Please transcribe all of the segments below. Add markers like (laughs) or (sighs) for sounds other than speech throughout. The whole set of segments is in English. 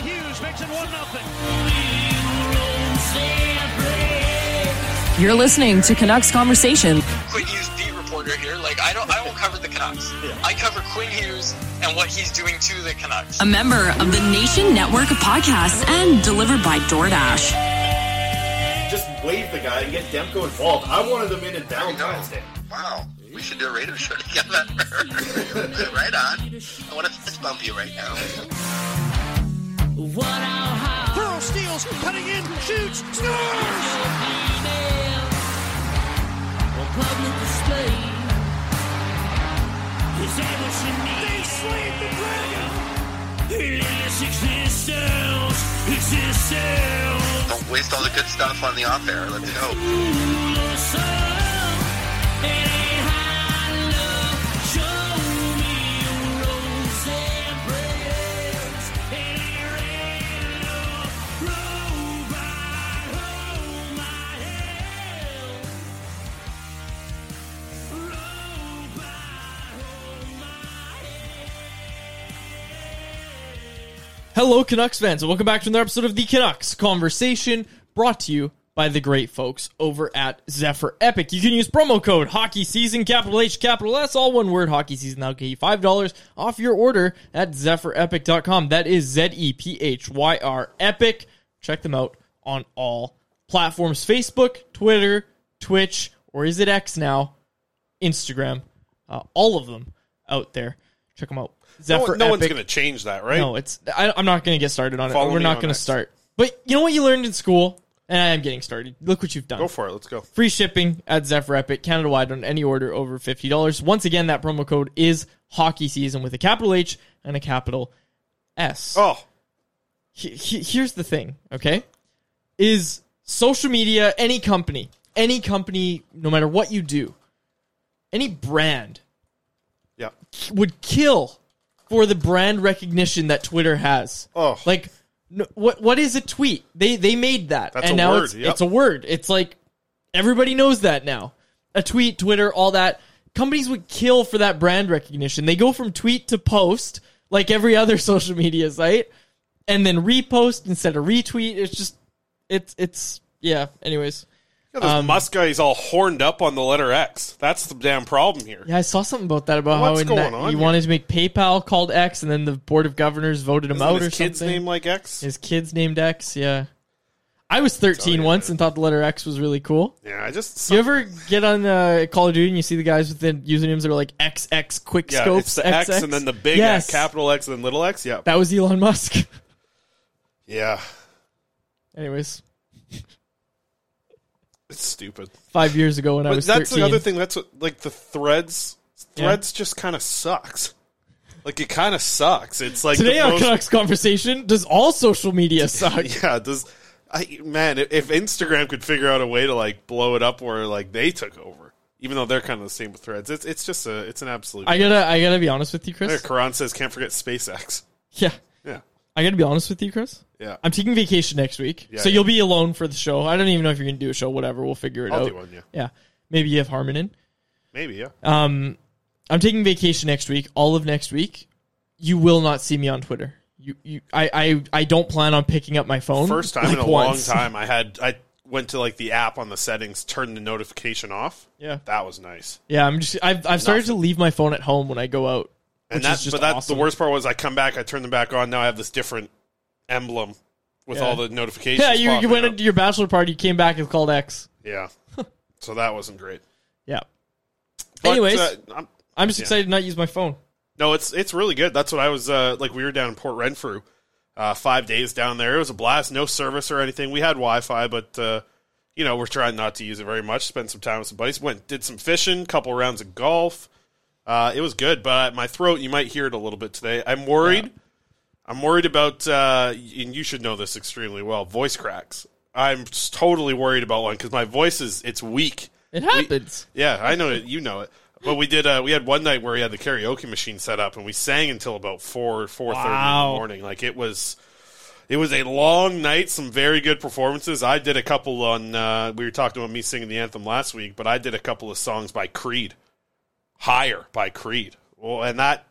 Hughes makes it 1 0. You're listening to Canucks Conversation. Quinn Hughes beat reporter here. Like I don't, I won't cover the Canucks. I cover Quinn Hughes and what he's doing to the Canucks. A member of the Nation Network of Podcasts and delivered by DoorDash. just wave the guy and get Demko involved. I wanted them in in Valentine's Day. Wow, we should do a radio show (laughs) together. (laughs) right on. I want to fist bump you right now. Pearl steals, cutting in, shoots, scores! They slayed the dragon! Don't waste all the good stuff on the off air. Let's go. Hello, Canucks fans, and welcome back to another episode of the Canucks Conversation, brought to you by the great folks over at Zephyr Epic. You can use promo code Hockey Season, capital H, capital S, all one word, Hockey Season. That'll get you five dollars off your order at ZephyrEpic.com. That is Z E P H Y R Epic. Check them out on all platforms: Facebook, Twitter, Twitch, or is it X now? Instagram, uh, all of them out there. Check them out. No, Zephyr one- no one's going to change that, right? No, it's. I, I'm not going to get started on it. We're me not on going to X. start. But you know what you learned in school, and I am getting started. Look what you've done. Go for it. Let's go. Free shipping at Zephyr Epic, Canada wide on any order over fifty dollars. Once again, that promo code is hockey season with a capital H and a capital S. Oh, He- he- here's the thing, okay? Is social media, any company, any company, no matter what you do, any brand yeah. would kill for the brand recognition that Twitter has. Oh. Like no, what what is a tweet? They they made that, That's and a now word, it's yep. it's a word. It's like everybody knows that now. A tweet, Twitter, all that. Companies would kill for that brand recognition. They go from tweet to post, like every other (laughs) social media site, and then repost instead of retweet. It's just it's it's yeah. Anyways, Yeah, this Um, Musk guy is all horned up on the letter X. That's the damn problem here. yeah, I saw something about that about What's how in going that- on he here? wanted to make PayPal called X, and then the board of governors voted him Isn't out his or kid's something. name like X? His kid's named X. Yeah, I was 13 once and thought the letter X was really cool. Yeah, I just You ever get on uh, Call of Duty and you see the guys with the usernames that are like XX quick yeah, scopes? the X and then the big yes. X, capital X and then little X. Yeah, That was Elon Musk. (laughs) yeah, Anyways, it's stupid. five years ago when I was that's 13. the other thing. That's what like the threads. Yeah. Threads just kind of sucks. Like it kind of sucks. It's like Today the on most- Canucks Conversation, does all social media (laughs) suck? Yeah, does I man, if- Instagram could figure out a way to like blow it up where like they took over, even though they're kind of the same with threads, it's it's just a it's an absolute. I gotta, I gotta be honest with you, Chris. Karan says can't forget SpaceX. Yeah, Yeah, I gotta be honest with you, Chris. yeah. I'm taking vacation next week, Yeah, so yeah. you'll be alone for the show. I don't even know if you're gonna do a show. Whatever, we'll figure it I'll out. do one. Yeah, Yeah, maybe you have Harmon in. maybe. Yeah. Um, I'm taking vacation next week, all of next week. You will not see me on Twitter. You, you, I, I, I don't plan on picking up my phone. First time like, in a once. long time, I had I went to like the app on the settings, turned the notification off. Yeah, That was nice. yeah. I'm just, I've, I've started to leave my phone at home when I go out, And that's but that's awesome. the worst part was I come back, I turn them back on. Now I have this different emblem with Yeah. all the notifications. Yeah, you, you went up. into your bachelor party, you came back, it's called X. Yeah. so that wasn't great. (laughs) Yeah. But, Anyways, uh, I'm- I'm just yeah. excited to not use my phone. no, it's it's really good. That's what I was uh, like. We were down in Port Renfrew, uh, five days down there. It was a blast. No service or anything. We had Wi-Fi, but uh, you know we're trying not to use it very much. Spend some time with some buddies. Went did some fishing, couple rounds of golf. Uh, it was good, but my throat, you might hear it a little bit today. I'm worried. I'm worried about, uh, and you should know this extremely well. Voice cracks. I'm totally worried about one because my voice is it's weak. It happens. Yeah, I know it. You know it. But we did. Uh, we had one night where we had the karaoke machine set up, and we sang until about four four thirty in the morning. Like it was, it was a long night. Some very good performances. I did a couple on. Uh, we were talking about me singing the anthem last week, but I did a couple of songs by Creed, "Higher" by Creed. Well, and that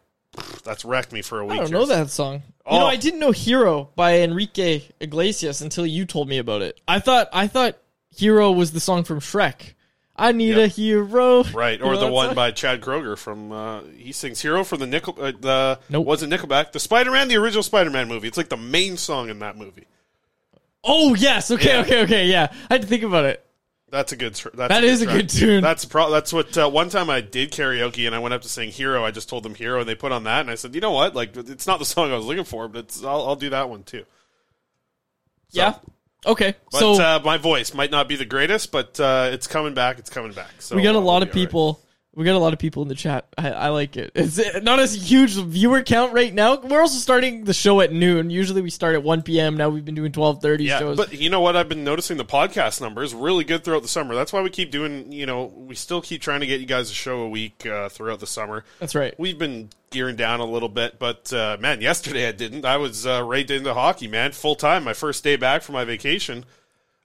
that's wrecked me for a week. I don't know that song. You Oh. know, I didn't know "Hero" by Enrique Iglesias until you told me about it. I thought I thought "Hero" was the song from Shrek. I need Yep. a hero, Right, You or know the one song? by Chad Kroeger from uh, he sings "Hero" from the Nickel. Uh, the Nope. was it Nickelback? The Spider-Man, the original Spider-Man movie. It's like the main song in that movie. Oh yes, okay, Yeah. okay, okay, yeah. I had to think about it. That's a good. That's That a is good a good tune. That's pro- That's what. Uh, one time I did karaoke and I went up to sing "Hero." I just told them "Hero" and they put on that and I said, you know what? Like it's not the song I was looking for, but it's I'll, I'll do that one too. So- yeah. Okay. But so uh, my voice might not be the greatest, but uh, it's coming back. It's coming back. So we got a lot of be all right. people. We got a lot of people in the chat. I, I like it. It's not as huge viewer count right now. We're also starting the show at noon. Usually we start at one p.m. Now we've been doing twelve thirty Yeah, shows. but you know what? I've been noticing the podcast numbers really good throughout the summer. That's why we keep doing. You know, we still keep trying to get you guys a show a week uh, throughout the summer. That's right. We've been gearing down a little bit, but uh, man, yesterday I didn't. I was uh, right into hockey, man, full time. My first day back from my vacation,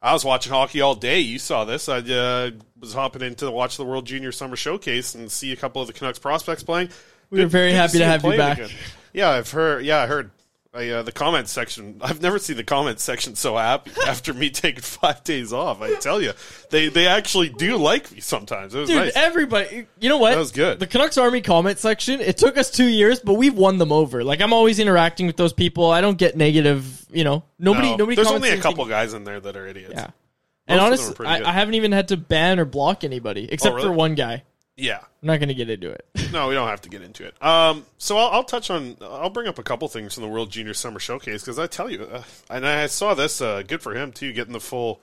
I was watching hockey all day. You saw this. I uh, was hopping in to watch the World Junior Summer Showcase and see a couple of the Canucks prospects playing. We were very happy see to have you back. again. Yeah, I've heard. Yeah, I heard. I, uh, the comments section. I've never seen the comments section so happy (laughs) after me taking five days off. I tell you, they they actually do like me sometimes. It was Dude, nice. everybody, you know what? That was good. The Canucks Army comment section. It took us two years, but we've won them over. Like I'm always interacting with those people. I don't get negative. You know, nobody. No, nobody. There's only a anything- couple guys in there that are idiots. Yeah. And Most are honestly, I. I haven't even had to ban or block anybody except Oh, really? for one guy. Yeah. I'm not going to get into it. (laughs) No, we don't have to get into it. Um, so I'll, I'll touch on. I'll bring up a couple things from the World Junior Summer Showcase because I tell you, uh, and I saw this. Uh, good for him too, getting the full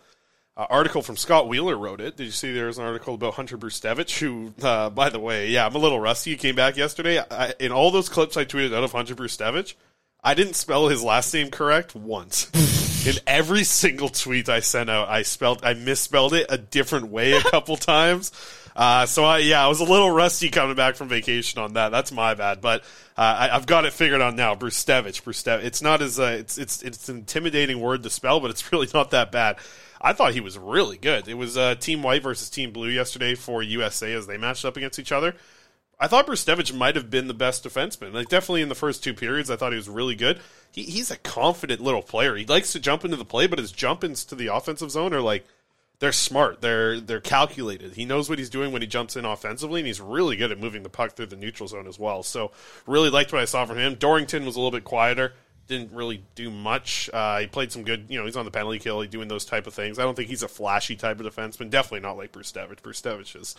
uh, article from Scott Wheeler. Wrote it. Did you see there was an article about Hunter Brzustewicz? Who, uh, by the way, yeah, I'm a little rusty. He came back yesterday. I, in all those clips I tweeted out of Hunter Brzustewicz, I didn't spell his last name correct once. (laughs) In every single tweet I sent out, I spelled, I misspelled it a different way a couple (laughs) times. Uh, so I, yeah, I was a little rusty coming back from vacation on that. That's my bad, but uh, I, I've got it figured out now. Brzustewicz, Brzustewicz. It's not as uh, it's it's it's an intimidating word to spell, but it's (laughs) really not that bad. I thought he was really good. It was uh, Team White versus Team Blue yesterday for USA as they matched up against each other. I thought Brzustewicz might have been the best defenseman. Like definitely in the first two periods, I thought he was really good. He, he's a confident little player. He likes to jump into the play, but his jump into the offensive zone are like they're smart. They're they're calculated. He knows what he's doing when he jumps in offensively, and he's really good at moving the puck through the neutral zone as well. So really liked what I saw from him. Dorrington was a little bit quieter. Didn't really do much. Uh, he played some good. You know, he's on the penalty kill. He's doing those type of things. I don't think he's a flashy type of defenseman. Definitely not like Brzustewicz. Brzustewicz is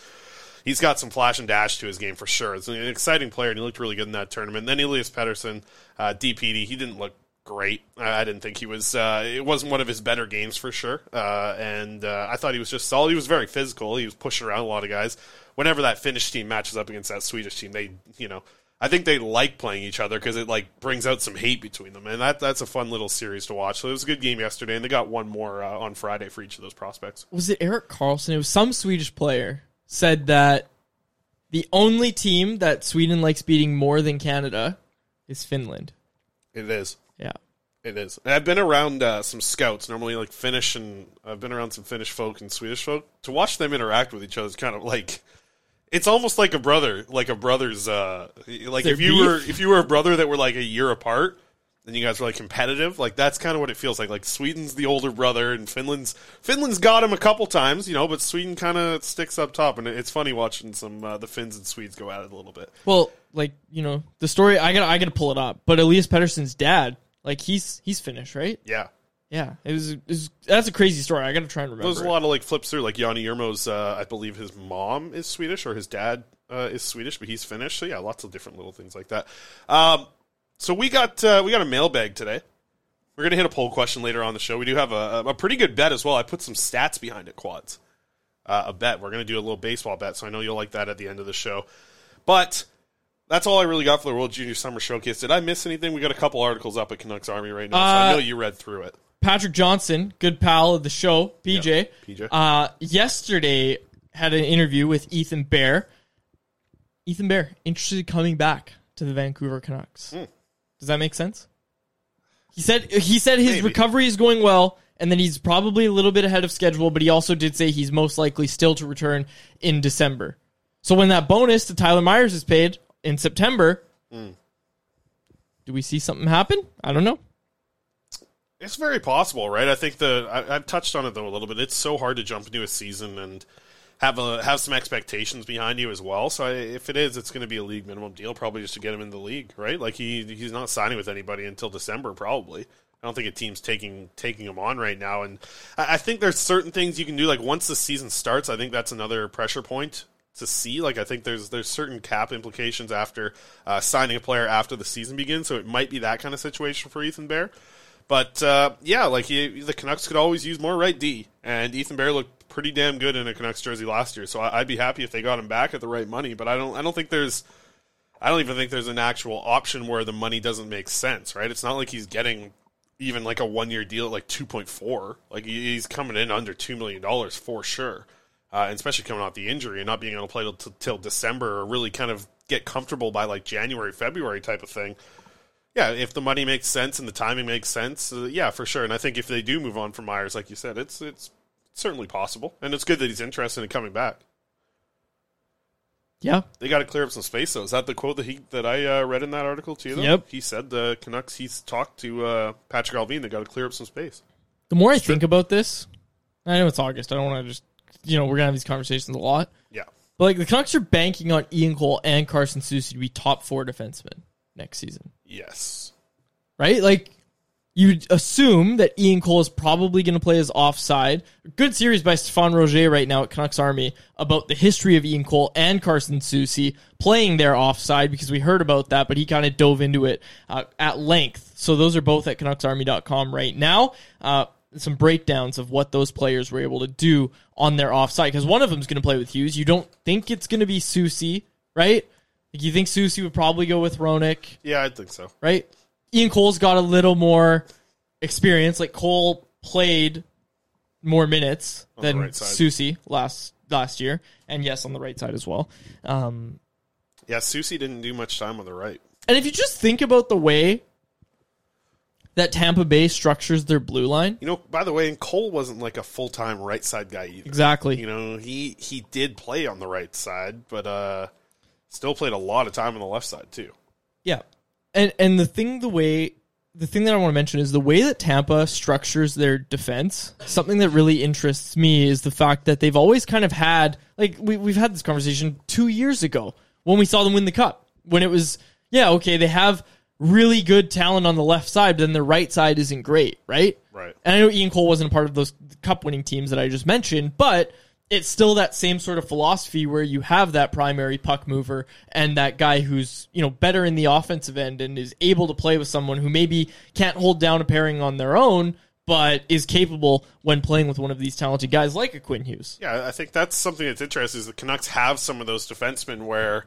he's got some flash and dash to his game for sure. It's an exciting player, and he looked really good in that tournament. then Elias Pettersson, uh, DPD, he didn't look great. I, didn't think he was. Uh, it wasn't one of his better games for sure. Uh, and uh, I thought he was just solid. He was very physical. He was pushing around a lot of guys. Whenever that Finnish team matches up against that Swedish team, they you know. I think they like playing each other because it like brings out some hate between them, and that that's a fun little series to watch. So it was a good game yesterday, and they got one more uh, on Friday for each of those prospects. Was it Erik Karlsson? It was some Swedish player said that the only team that Sweden likes beating more than Canada is Finland. It is. It is. And I've been around uh, some scouts, normally like Finnish, and I've been around some Finnish folk and Swedish folk. To watch them interact with each other is kind of like it's almost like a brother, like a brother's. Uh, like if you beef? were if you were a brother that were like a year apart, and you guys were like competitive. Like that's kind of what it feels like. Like Sweden's the older brother, and Finland's Finland's got him a couple times, you know, but Sweden kind of sticks up top, and it's funny watching some uh, the Finns and Swedes go at it a little bit. Well, like you know, the story I got I got to pull it up. But Elias Pettersson's dad, like he's he's Finnish, right? Yeah. Yeah, it was, it was that's a crazy story. I got to try and remember. There's a lot of like flips through. Like Yanni Yermo's, uh, I believe his mom is Swedish or his dad uh, is Swedish, but he's Finnish. So yeah, lots of different little things like that. Um, so we got uh, we got a mailbag today. We're gonna hit a poll question later on the show. We do have a, a pretty good bet as well. I put some stats behind it. Quads, uh, a bet. We're gonna do a little baseball bet, so I know you'll like that at the end of the show. But that's all I really got for the World Junior Summer Showcase. Did I miss anything? We got a couple articles up at Canucks Army right now, so I Uh, know you read through it. Patrick Johnston, good pal of the show, PJ. Yeah, PJ. Uh, yesterday had an interview with Ethan Bear. Ethan Bear interested in coming back to the Vancouver Canucks. Hmm. Does that make sense? He said he said his Maybe. recovery is going well, and then he's probably a little bit ahead of schedule. But he also did say he's most likely still to return in December. So when that bonus to Tyler Myers is paid in September, Hmm. do we see something happen? I don't know. It's very possible, right? I think the I, I've touched on it though a little bit. It's so hard to jump into a season and have a have some expectations behind you as well. So I, if it is, it's going to be a league minimum deal, probably just to get him in the league, right? Like he he's not signing with anybody until December, probably. I don't think a team's taking taking him on right now, and I, I think there's certain things you can do. Like once the season starts, I think that's another pressure point to see. Like I think there's there's certain cap implications after uh, signing a player after the season begins. So it might be that kind of situation for Ethan Bear. But uh, yeah, like he, the Canucks could always use more right D, and Ethan Bear looked pretty damn good in a Canucks jersey last year. So I, I'd be happy if they got him back at the right money. But I don't I don't think there's I don't even think there's an actual option where the money doesn't make sense, right? It's not like he's getting even like a one year deal at like two point four. Like he- he's coming in under two million dollars for sure, uh, and especially coming off the injury and not being able to play till, till December or really kind of get comfortable by like January February type of thing. Yeah, if the money makes sense and the timing makes sense, uh, yeah, for sure. And I think if they do move on from Myers, like you said, it's it's certainly possible, and it's good that he's interested in coming back. Yeah, They got to clear up some space, though. Is that the quote that he that I uh, read in that article too? Though? Yep. He said the Canucks. He's talked to uh, Patrik Allvin. They got to clear up some space. the more I think about this, I know it's August. I don't want to just, you know, we're gonna have these conversations a lot. Yeah. But like the Canucks are banking on Ian Cole and Carson Soucy to be top four defensemen next season, Yes. right? Like you'd assume that Ian Cole is probably going to play his offside. Good series by Stephan Roget right now at Canucks Army about the history of Ian Cole and Carson Soucy playing their offside because we heard about that, but he kind of dove into it uh, at length. So those are both at CanucksArmy.com right now. Uh, some breakdowns of what those players were able to do on their offside because one of them is going to play with Hughes. You don't think it's going to be Soucy, right? Like you think Soucy would probably go with Hronek Yeah, I think so. right? Ian Cole's got a little more experience. Like Cole played more minutes On than right. Soucy last last year, and yes, on the right side as well. Um, Yeah, Soucy didn't do much time on the right. and if you just think about the way that Tampa Bay structures their blue line, You know, by the way, and Cole wasn't like a full time right side guy either. exactly. You know, he he did play on the right side, but uh still played a lot of time on the left side too. Yeah. And and the thing the way the thing that I want to mention is the way that Tampa structures their defense. Something that really interests me is the fact that they've always kind of had like we we've had this conversation 2 years ago when we saw them win the cup. When it was yeah, okay, they have really good talent on the left side, but then their right side isn't great, right? Right. And I know Ian Cole wasn't a part of those cup winning teams that I just mentioned, but it's still that same sort of philosophy where you have that primary puck mover and that guy who's, you know, better in the offensive end and is able to play with someone who maybe can't hold down a pairing on their own, but is capable when playing with one of these talented guys like a Quinn Hughes. Yeah, I think that's something that's interesting is the Canucks have some of those defensemen where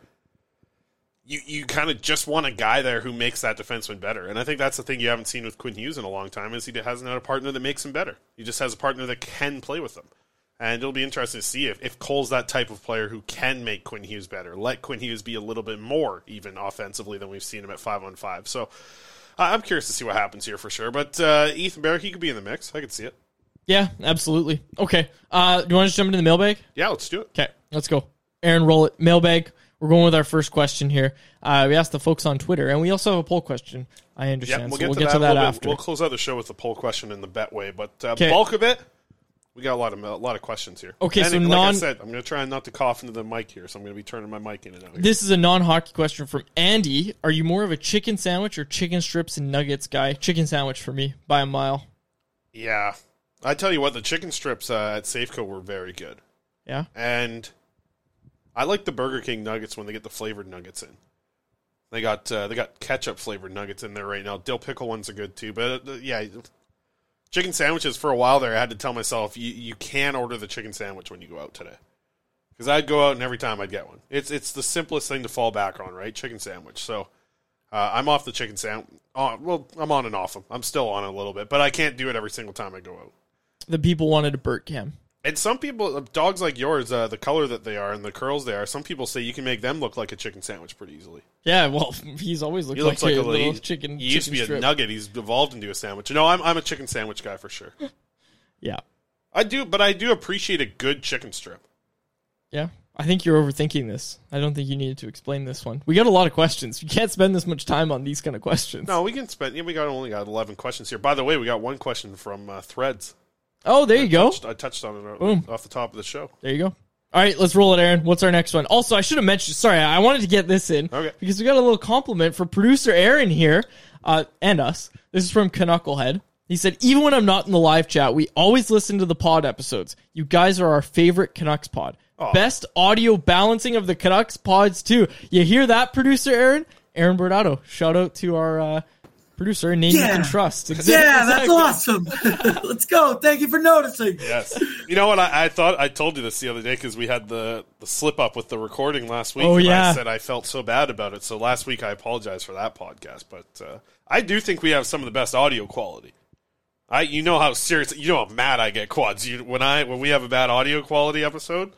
you you kind of just want a guy there who makes that defenseman better. And I think that's the thing you haven't seen with Quinn Hughes in a long time is he hasn't had a partner that makes him better. He just has a partner that can play with him. And it'll be interesting to see if, if Cole's that type of player who can make Quinn Hughes better. Let Quinn Hughes be a little bit more even offensively than we've seen him at five on five. So uh, I'm curious to see what happens here for sure. But uh, Ethan Barrick, he could be in the mix. I could see it. Yeah, absolutely. Okay. Uh, do you want to just jump into the mailbag? Yeah, let's do it. Okay, let's go. Aaron, roll it. Mailbag. We're going with our first question here. Uh, we asked the folks on Twitter, and we also have a poll question. I understand. Yeah, we'll so get we'll to get that, to that after. We'll close out the show with the poll question in the Betway, but uh, bulk of it, we got a lot of a lot of questions here. Okay, And so like non- I said, I'm going to try not to cough into the mic here, so I'm going to be turning my mic in and out. Here. This is a non-hockey question from Andy. Are you more of a chicken sandwich or chicken strips and nuggets guy? Chicken sandwich for me by a mile. yeah, I tell you what, the chicken strips uh, at Safeco were very good, Yeah. and I like the Burger King nuggets when they get the flavored nuggets in. They got uh, they got ketchup flavored nuggets in there right now. Dill pickle ones are good too, but uh, yeah, chicken sandwiches for a while there. I had to tell myself you you can order the chicken sandwich when you go out today, because I'd go out and every time I'd get one. It's it's the simplest thing to fall back on, right? Chicken sandwich. So uh, I'm off the chicken sandwich. Oh, well, I'm on and off them. I'm still on a little bit, but I can't do it every single time I go out. The people wanted a Burt Cam. And some people, dogs like yours, uh, the color that they are and the curls they are, some people say you can make them look like a chicken sandwich pretty easily. Yeah, well, (laughs) he's always looked He like, looks like a a little he, chicken. He used to be chicken a nugget. He's evolved into a sandwich. No, I'm I'm a chicken sandwich guy for sure. (laughs) Yeah, I do, but I do appreciate a good chicken strip. yeah. I think you're overthinking this. I don't think you needed to explain this one. We got a lot of questions. You can't spend this much time on these kind of questions. No, we can spend. Yeah, we got only got eleven questions here. By the way, we got one question from uh, Threads. Oh, there you go. Touched- I touched on it Boom. off the top of the show. There you go. All right, let's roll it, Aaron. What's our next one? Also, I should have mentioned. Sorry, I wanted to get this in Okay. because we got a little compliment for producer Aaron here uh, and us. This is from Knucklehead. He said, "Even when I'm not in the live chat, we always listen to the pod episodes. You guys are our favorite Canucks pod. Best audio balancing of the Canucks pods too. You hear that, producer Aaron? Aaron Bordado. Shout out to our uh, producer, a name you Yeah. can trust. Yeah, that's awesome. (laughs) Let's go. Thank you for noticing. Yes. You know what? I, I thought I told you this the other day because we had the, the slip up with the recording last week. Oh, and yeah. I said I felt so bad about it. So last week I apologized for that podcast. But uh, I do think we have some of the best audio quality. I you know how serious you know how mad I get quads. You when I when we have a bad audio quality episode.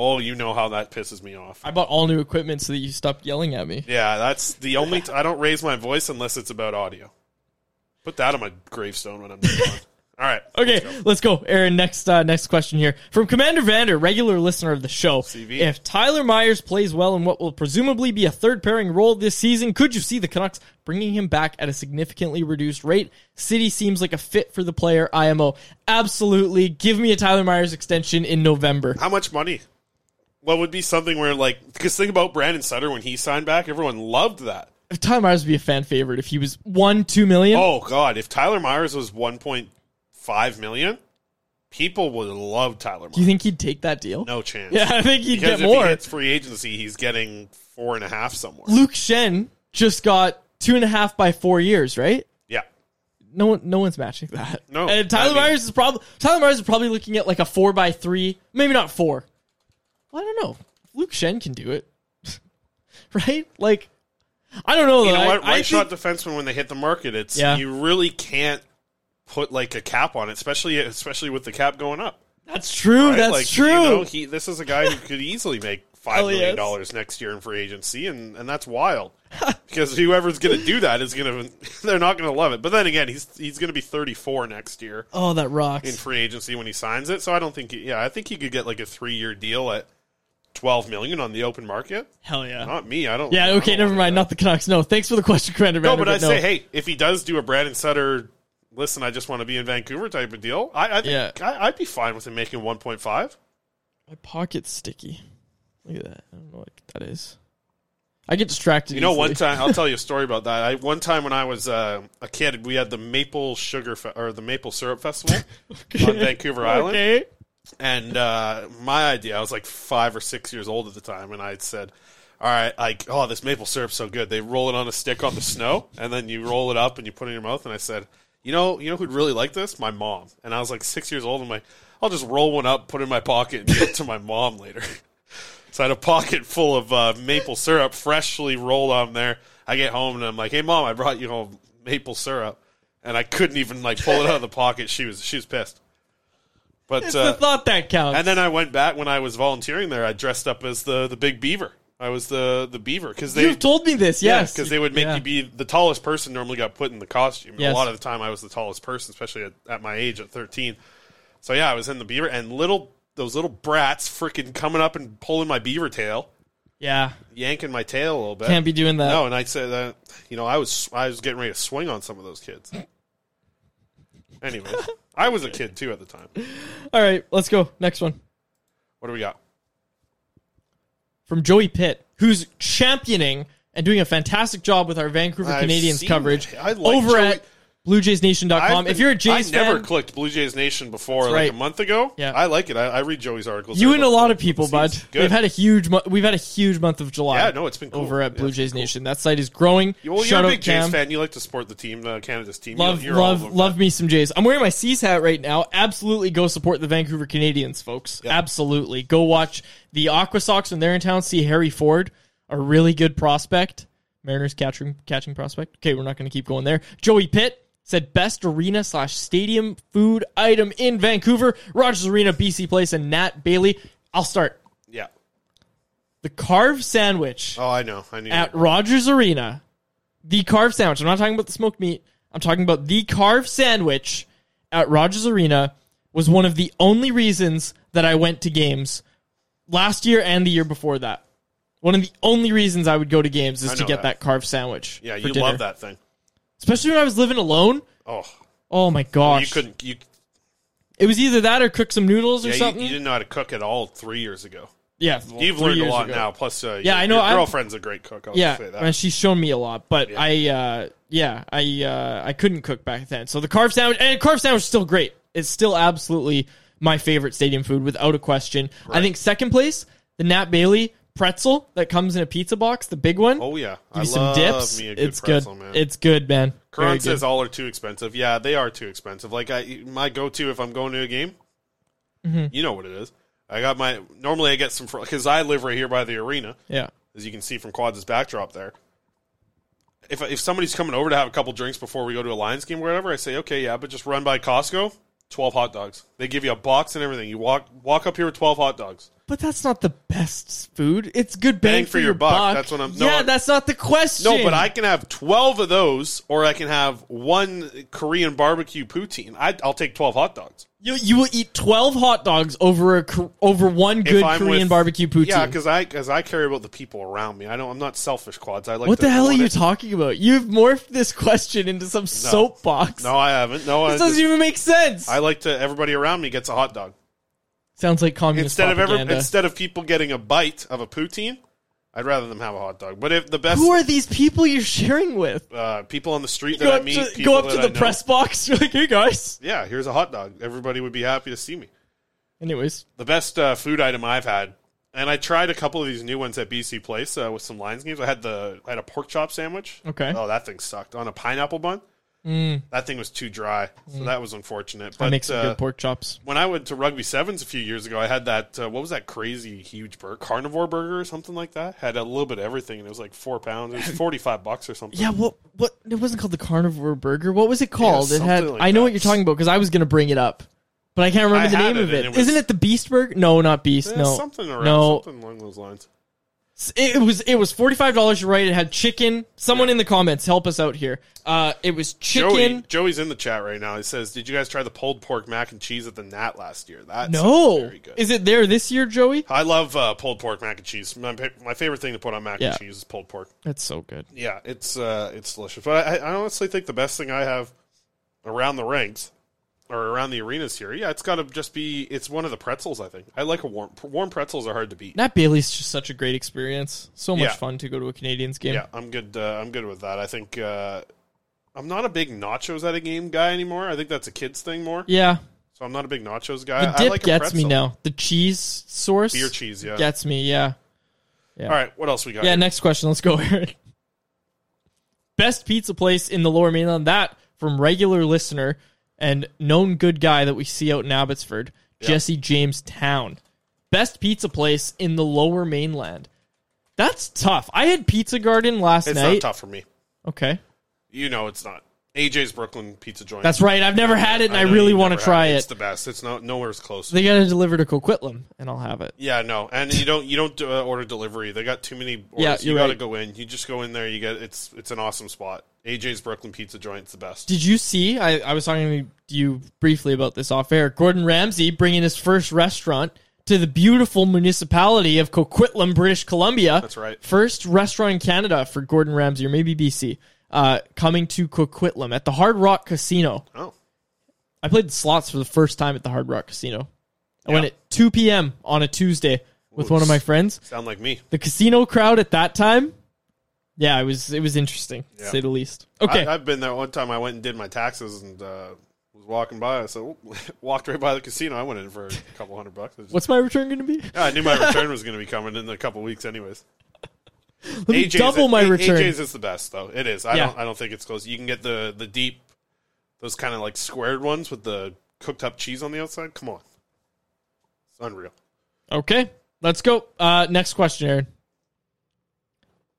Oh, you know how that pisses me off. I bought all new equipment so that you stopped yelling at me. Yeah, that's the only. T- I don't raise my voice unless it's about audio. Put that on my gravestone when I'm done. (laughs) All right. Okay, let's go. Aaron, next uh, next question here. From Commander Vander, regular listener of the show. CV. If Tyler Myers plays well in what will presumably be a third pairing role this season, could you see the Canucks bringing him back at a significantly reduced rate? City seems like a fit for the player, IMO. Absolutely. Give me a Tyler Myers extension in November. How much money? What would be something where like because think about Brandon Sutter when he signed back, everyone loved that. If Tyler Myers would be a fan favorite, if he was one, two million. Oh God, if Tyler Myers was one point five million, people would love Tyler. Myers. do you think he'd take that deal? No chance. Yeah, I think he'd because get if more. he hits free agency, he's getting four and a half somewhere. Luke Schenn just got two and a half by four years, right? Yeah. No one, no one's matching that. No, and Tyler I mean- Myers is probably Tyler Myers is probably looking at like a four by three, maybe not four. Well, I don't know. Luke Schenn can do it, (laughs) right? Like, I don't know. You know I- what? I Right shot think- defenseman when they hit the market, it's Yeah. you really can't put like a cap on it, especially especially with the cap going up. That's true. right? That's Like, true. You know, he, this is a guy who could easily make (laughs) five million dollars next year in free agency, and, and that's wild. (laughs) because whoever's going to do that is going to they're not going to love it. But then again, he's he's going to be 34 next year oh, that rocks. in free agency when he signs it. So I don't think he, yeah, I think he could get like a 3-year deal at 12 million on the open market. Hell yeah. Not me. I don't yeah. Okay. don't Never mind. that. Not the Canucks. No. Thanks for the question, Commander. No, Vander, but I no. say, hey, if he does do a Brandon Sutter, listen, I just want to be in Vancouver type of deal, I, I think Yeah. I, I'd be fine with him making 1.5. My pocket's sticky. Look at that. I don't know what that is. I get distracted. You know, one time I'll tell you a (laughs) story about that. I one time when I was uh, a kid, we had the maple sugar fe- or the maple syrup festival (laughs) on Vancouver (laughs) Island, Okay. And uh, my idea, I was like five or six years old at the time, and I had said, "All right, like, oh, this maple syrup's so good." They roll it on a stick on the snow, and then you roll it up and you put it in your mouth. And I said, "You know, you know who'd really like this? My mom." And I was like six years old. I'm like, I'll just roll one up, put it in my pocket, and give it to my mom later. (laughs) So I had a pocket full of uh, maple syrup, freshly rolled on there. I get home and I'm like, "Hey, mom, I brought you home maple syrup," and I couldn't even like pull it out of the pocket. She was she was pissed. But It's uh, the thought that counts. and then I went back when I was volunteering there. I dressed up as the the big beaver. I was the the beaver because they You've told me this. Yes. because they would make Yeah. you be the tallest person. Normally got put in the costume. Yes. A lot of the time, I was the tallest person, especially at, at my age at thirteen. So yeah, I was in the beaver, and little those little brats freaking coming up and pulling my beaver tail, Yeah. yanking my tail a little bit. Can't be doing that. No, and I said that you know I was I was getting ready to swing on some of those kids. Anyways, I was a kid too at the time. All right. Let's go. Next one What do we got? from Joey Pitt, who's championing and doing a fantastic job with our Vancouver I've Canadians seen coverage that. I like over Joey- at BlueJaysNation.com. I've If you're a Jays fan. I never clicked Blue Jays Nation before, That's like right. a month ago. Yeah. I like it. I, I read Joey's articles. you and a lot of people, bud. Good. We've had a huge, mo- we've had a huge month of July. Yeah, no, it's been cool. over at Yeah, Blue Jays cool. Nation. That site is growing. Well, Shout you're a big Jays Cam. fan. You like to support the team, uh, Canada's team. Love, you're, love, love me some Jays. I'm wearing my C's hat right now. Absolutely go support the Vancouver Canadians, folks. Yep. Absolutely. Go watch the AquaSox when they're in town. See Harry Ford, a really good prospect. Mariners catching catching prospect. Okay, we're not going to keep going there. Joey Pitt said best arena slash stadium food item in Vancouver. Rogers Arena, BC Place, and Nat Bailey. I'll start. Yeah. The carved sandwich Oh, I know. I knew. at Rogers Arena, the carved sandwich. I'm not talking about the smoked meat. I'm talking about the carved sandwich at Rogers Arena was one of the only reasons that I went to games last year and the year before that. One of the only reasons I would go to games is to get that. that, carve sandwich. yeah, you dinner. love that thing. Especially when I was living alone. Oh, Oh my gosh! you couldn't. You It was either that or cook some noodles or yeah, something. you didn't know how to cook at all three years ago. yeah, well, You've learned a lot ago. now. Plus, uh, Yeah, your, I know, Your I'm- girlfriend's a great cook. I'll yeah, say and she's shown me a lot, but Yeah. I, uh, yeah, I, uh, I couldn't cook back then. So the carve sandwich and carve sandwich is still great. It's still absolutely my favorite stadium food without a question. I think second place, the Nat Bailey pretzel that comes in a pizza box, the big one. Oh yeah, Give I you some love dips. Me a good it's pretzel, good. Man. It's good, man. Good. says all are too expensive. Yeah, they are too expensive. Like I, my go-to if I'm going to a game, Mm-hmm. you know what it is. I got my normally I get some because I live right here by the arena, yeah. as you can see from Quads' backdrop there. If if somebody's coming over to have a couple drinks before we go to a Lions game or whatever, I say okay, yeah, but just run by Costco. Twelve hot dogs. They give you a box and everything. You walk walk up here with twelve hot dogs. But that's not the best food. It's good bang, Bang for your buck. That's what I'm- no, yeah, I- that's not the question. No, but I can have twelve of those, or I can have one Korean barbecue poutine. I, I'll take twelve hot dogs. You you will eat twelve hot dogs over a over one good Korean with- barbecue poutine. Yeah, because I because I care about the people around me. I don't. I'm not selfish, quads. I like. what the hell are you it- talking about? You've morphed this question into some soapbox. No, I haven't. No, I this doesn't just- even make sense. I like to. Everybody around me gets a hot dog Sounds like communist instead of ever instead of people getting a bite of a poutine. I'd rather them have a hot dog. But if the best Who are these people you're sharing with? uh, people on the street Go that I up meet, to, people go up that to I the know, press box. You're (laughs) like, hey guys. Yeah, here's a hot dog. Everybody would be happy to see me. Anyways, The best uh, food item I've had, and I tried a couple of these new ones at BC Place uh, with some Lions games. I had the I had a pork chop sandwich. Okay. Oh, that thing sucked on a pineapple bun. Mm. That thing was too dry, so that was unfortunate. But I make some uh, good pork chops. when I went to Rugby Sevens a few years ago, I had that. Uh, what was that crazy huge burger? Carnivore burger or something like that. Had a little bit of everything, and it was like four pounds. It was (laughs) forty five bucks or something. Yeah, what what it wasn't called the carnivore burger. What was it called? it had like I know that. what you're talking about because I was gonna bring it up. but I can't remember I the name it, of and it. it was- Isn't it the Beast Burger? No, not Beast. Yeah, no, something around no. something along those lines. It was it was forty five dollars. You're right. It had chicken. Someone in the comments help us out here. Uh, it was chicken. Joey, Joey's in the chat right now. He says, "Did you guys try the pulled pork mac and cheese at the Nat last year?" That no, very good. is it there this year, Joey? I love uh, pulled pork mac and cheese. My, my favorite thing to put on mac Yeah. and cheese is pulled pork. That's so good. Yeah, it's uh, it's delicious. But I, I honestly think the best thing I have around the ranks or around the arenas here, yeah, it's got to just be. It's one of the pretzels. I think I like a warm warm pretzels are hard to beat. Nat Bailey's just such a great experience. So much Yeah. fun to go to a Canadians game. Yeah, I'm good. Uh, I'm good with that. I think uh, I'm not a big nachos at a game guy anymore. I think that's a kids thing more. Yeah. So I'm not a big nachos guy. The I dip like a gets me now. The cheese source Beer cheese, yeah. gets me. Yeah. Yeah. All right, what else we got? Yeah. here? Next question. Let's go, (laughs) Aaron. Best pizza place in the Lower Mainland. That from regular listener and known good guy that we see out in Abbotsford, Jesse James Town. Best pizza place in the Lower Mainland. That's tough. I had Pizza Garden last It's night. It's not tough for me. Okay. You know it's not. AJ's Brooklyn Pizza Joint. That's right. I've never had it, and I, know really want to never try had it. It's the best. It's no nowhere's close. They got to deliver to Coquitlam, and I'll have it. yeah, no, and you don't you don't uh, order delivery. They got too many. Orders. Yeah, you you're got to right. go in. You just go in there. You get it's it's an awesome spot. AJ's Brooklyn Pizza Joint's the best. Did you see? I, I was talking to you briefly about this off air. Gordon Ramsay bringing his first restaurant to the beautiful municipality of Coquitlam, British Columbia. That's right. First restaurant in Canada for Gordon Ramsay, or maybe BC, uh, coming to Coquitlam at the Hard Rock Casino. Oh, I played the slots for the first time at the Hard Rock Casino. I Yeah. went at 2 p.m. on a Tuesday with Ooh, one of my friends. sound like me. The casino crowd at that time, yeah, it was it was interesting, to say the least. Okay, I, I've been there one time. I went and did my taxes and uh, was walking by. I said, (laughs) walked right by the casino. I went in for a couple hundred bucks. Just- what's my return going to be? Yeah, I knew my (laughs) return was going to be coming in a couple weeks, anyways. Let me double my A- return. AJ's is the best, though. It is. I Yeah. don't. I don't think it's close. You can get the the deep, those kind of like squared ones with the cooked up cheese on the outside. Come on, it's unreal. Okay, let's go. Uh, next question, Aaron.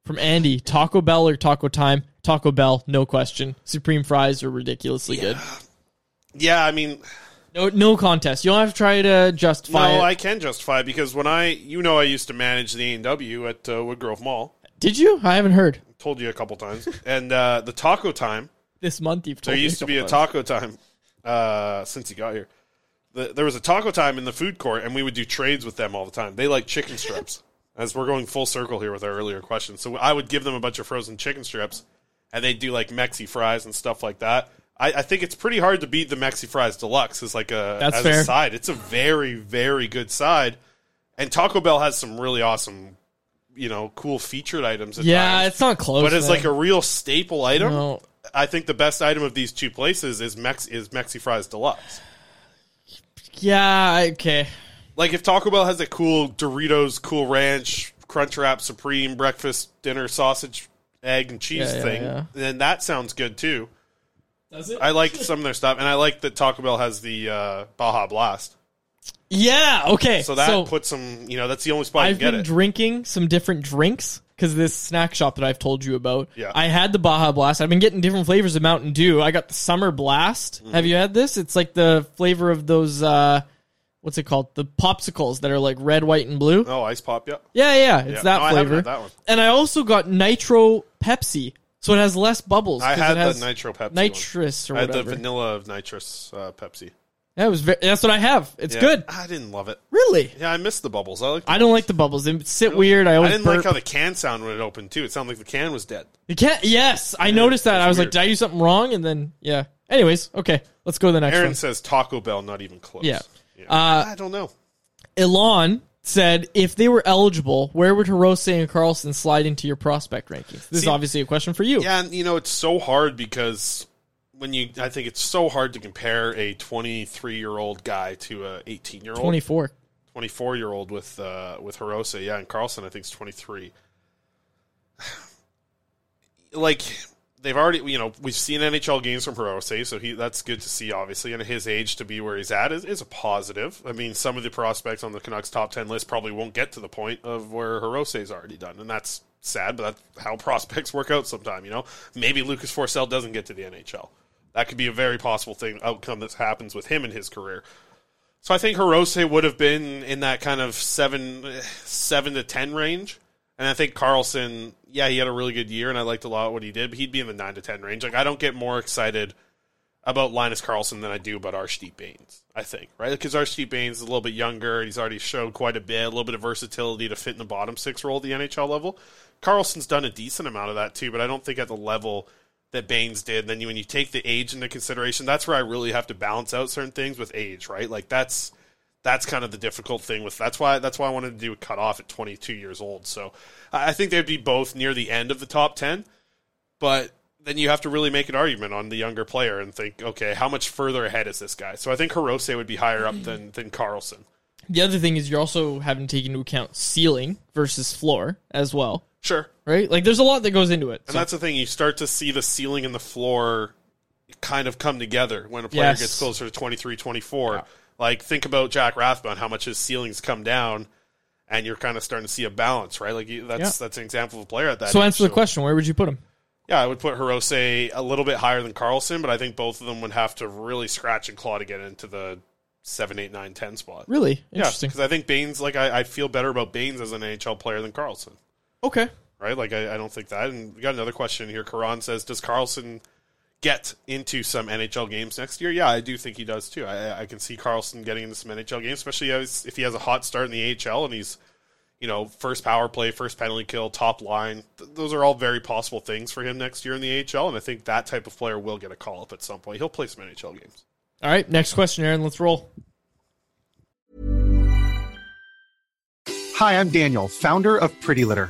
From Andy, Taco Bell or Taco Time? Taco Bell, no question. Supreme fries are ridiculously good. Yeah, I mean, No, no contest. You don't have to try to justify no, it. I can justify it because when I, you know, I used to manage the A and W at uh, Woodgrove Mall. Did you? I haven't heard. Told you a couple times, and uh, the taco time. This month you've told There used to be a couple taco time uh, since you got here. The, there was a taco time in the food court, and we would do trades with them all the time. They like chicken strips. (laughs) As we're going full circle here with our earlier question, so I would give them a bunch of frozen chicken strips, and they'd do like Mexi fries and stuff like that. I, I think it's pretty hard to beat the Mexi fries deluxe as like a That's as fair. a side. It's a very very good side, and Taco Bell has some really awesome, you know, cool featured items. Yeah, times. it's not close. But it's like a real staple item, No. I think the best item of these two places is Mex is Mexi Fries Deluxe. Yeah, okay. Like if Taco Bell has a cool Doritos, Cool Ranch, Crunchwrap Supreme breakfast dinner sausage, egg and cheese Yeah, yeah, thing, yeah. then that sounds good too. Does it? I like some of their stuff, and I like that Taco Bell has the uh, Baja Blast. Yeah, okay. So that puts some, you know, that's the only spot I've you get been it. drinking some different drinks because this snack shop that I've told you about. Yeah. I had the Baja Blast. I've been getting different flavors of Mountain Dew. I got the Summer Blast. Mm-hmm. Have you had this? It's like the flavor of those. uh What's it called? The popsicles that are like red, white, and blue. oh, ice pop, yeah. Yeah, yeah, it's Yeah. that No, I haven't flavor. had that one. And I also got Nitro Pepsi, so it has less bubbles. I 'cause had it has the Nitro Pepsi. nitrous or I had whatever. the vanilla of nitrous uh, Pepsi. That was very, that's what I have. It's Yeah. good. I didn't love it. Really? Yeah, I missed the bubbles. I like. I don't like the bubbles. They sit weird. I always didn't burp. like how the can sound when it opened too. It sounded like the can was dead. You can't. Yes, I noticed that. it's I was like, weird. did I do something wrong? And then, yeah. Anyways, okay, let's go to the next Aaron one. says Taco Bell, not even close. Yeah. Yeah. Uh, I don't know. Elon said, if they were eligible, where would Hirose and Karlsson slide into your prospect rankings? This is obviously a question for you. Yeah, and you know it's so hard because when you, I think it's so hard to compare a 23 year old guy to a 18 year old, 24. 24 year old with uh, with Hirose. Yeah, and Karlsson I think is 23. (sighs) like they've already, you know, we've seen NHL games from Hirose, so he that's good to see. Obviously, and his age to be where he's at is, is a positive. I mean, some of the prospects on the Canucks top 10 list probably won't get to the point of where Hirose's already done, and that's sad. But that's how (laughs) prospects work out. Sometime, you know, maybe Lucas Forsell doesn't get to the NHL. That could be a very possible thing outcome that happens with him in his career. So I think Hirose would have been in that kind of seven, eh, seven to ten range, and I think Karlsson, yeah, he had a really good year, and I liked a lot what he did, but he'd be in the nine to ten range. Like I don't get more excited about Linus Karlsson than I do about Arshdeep Bains. I think right because Arshdeep Bains is a little bit younger, and he's already showed quite a bit, a little bit of versatility to fit in the bottom six role at the NHL level. Karlsson's done a decent amount of that too, but I don't think at the level that Bains did. Then you, when you take the age into consideration, that's where I really have to balance out certain things with age, right? Like that's that's kind of the difficult thing with that's why that's why I wanted to do a cut off at 22 years old. So I think they'd be both near the end of the top 10, but then you have to really make an argument on the younger player and think, okay, how much further ahead is this guy? So I think Hirose would be higher up than than Karlsson. The other thing is you're also having to take into account ceiling versus floor as well. Sure. Right? Like there's a lot that goes into it. And that's the thing, you start to see the ceiling and the floor kind of come together when a player Yes. gets closer to 23, 24. Like think about Jack Rathbone, how much his ceilings come down and you're kind of starting to see a balance, right? Like you- that's Yeah. that's an example of a player at that so age. answer the question, where would you put him? Yeah, I would put Hirose a little bit higher than Karlsson, but I think both of them would have to really scratch and claw to get into the seven, eight, nine, ten spot. Really? Yeah, Interesting. because I think Bains, like I, I feel better about Bains as an NHL player than Karlsson. Okay. Right? Like I, I don't think that. And we got another question here. Karan says, "Does Karlsson get into some NHL games next year?" Yeah, I do think he does too. I, I can see Karlsson getting into some NHL games, especially as, if he has a hot start in the AHL and he's you know, first power play, first penalty kill, top line. Th- those are all very possible things for him next year in the AHL, and I think that type of player will get a call up at some point. He'll play some NHL games. All right, next question, Aaron. Let's roll. Hi, I'm Daniel, founder of Pretty Litter.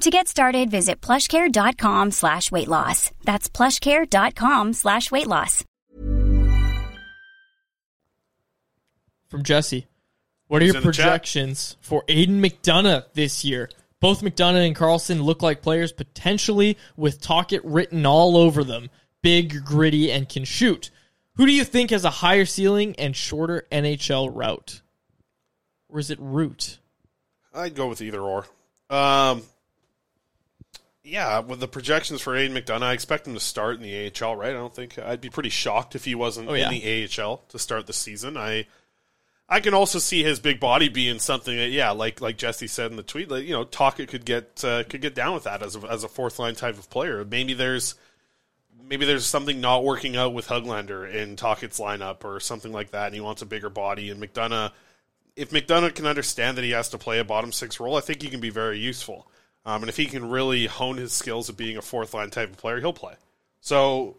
To get started, visit plushcare.com slash weight loss. That's plushcare.com slash weight loss. From Jesse. What are Who's your in the chat? projections for Aidan McDonough this year? Both McDonough and Karlsson look like players potentially with Tocchet written all over them. Big, gritty, and can shoot. Who do you think has a higher ceiling and shorter NHL route? Or is it route? I'd go with either or. Um, yeah, with the projections for Aidan McDonough, I expect him to start in the AHL, right? I don't think I'd be pretty shocked if he wasn't Oh, yeah. in the AHL to start the season. I I can also see his big body being something that, yeah, like like Jesse said in the tweet, like, you know, Tocchet could get uh, could get down with that as a, as a fourth line type of player. Maybe there's maybe there's something not working out with Hoglander in Tocchet's lineup or something like that, and he wants a bigger body. And McDonough, if McDonough can understand that he has to play a bottom six role, I think he can be very useful. Um, and if he can really hone his skills of being a fourth line type of player, he'll play. So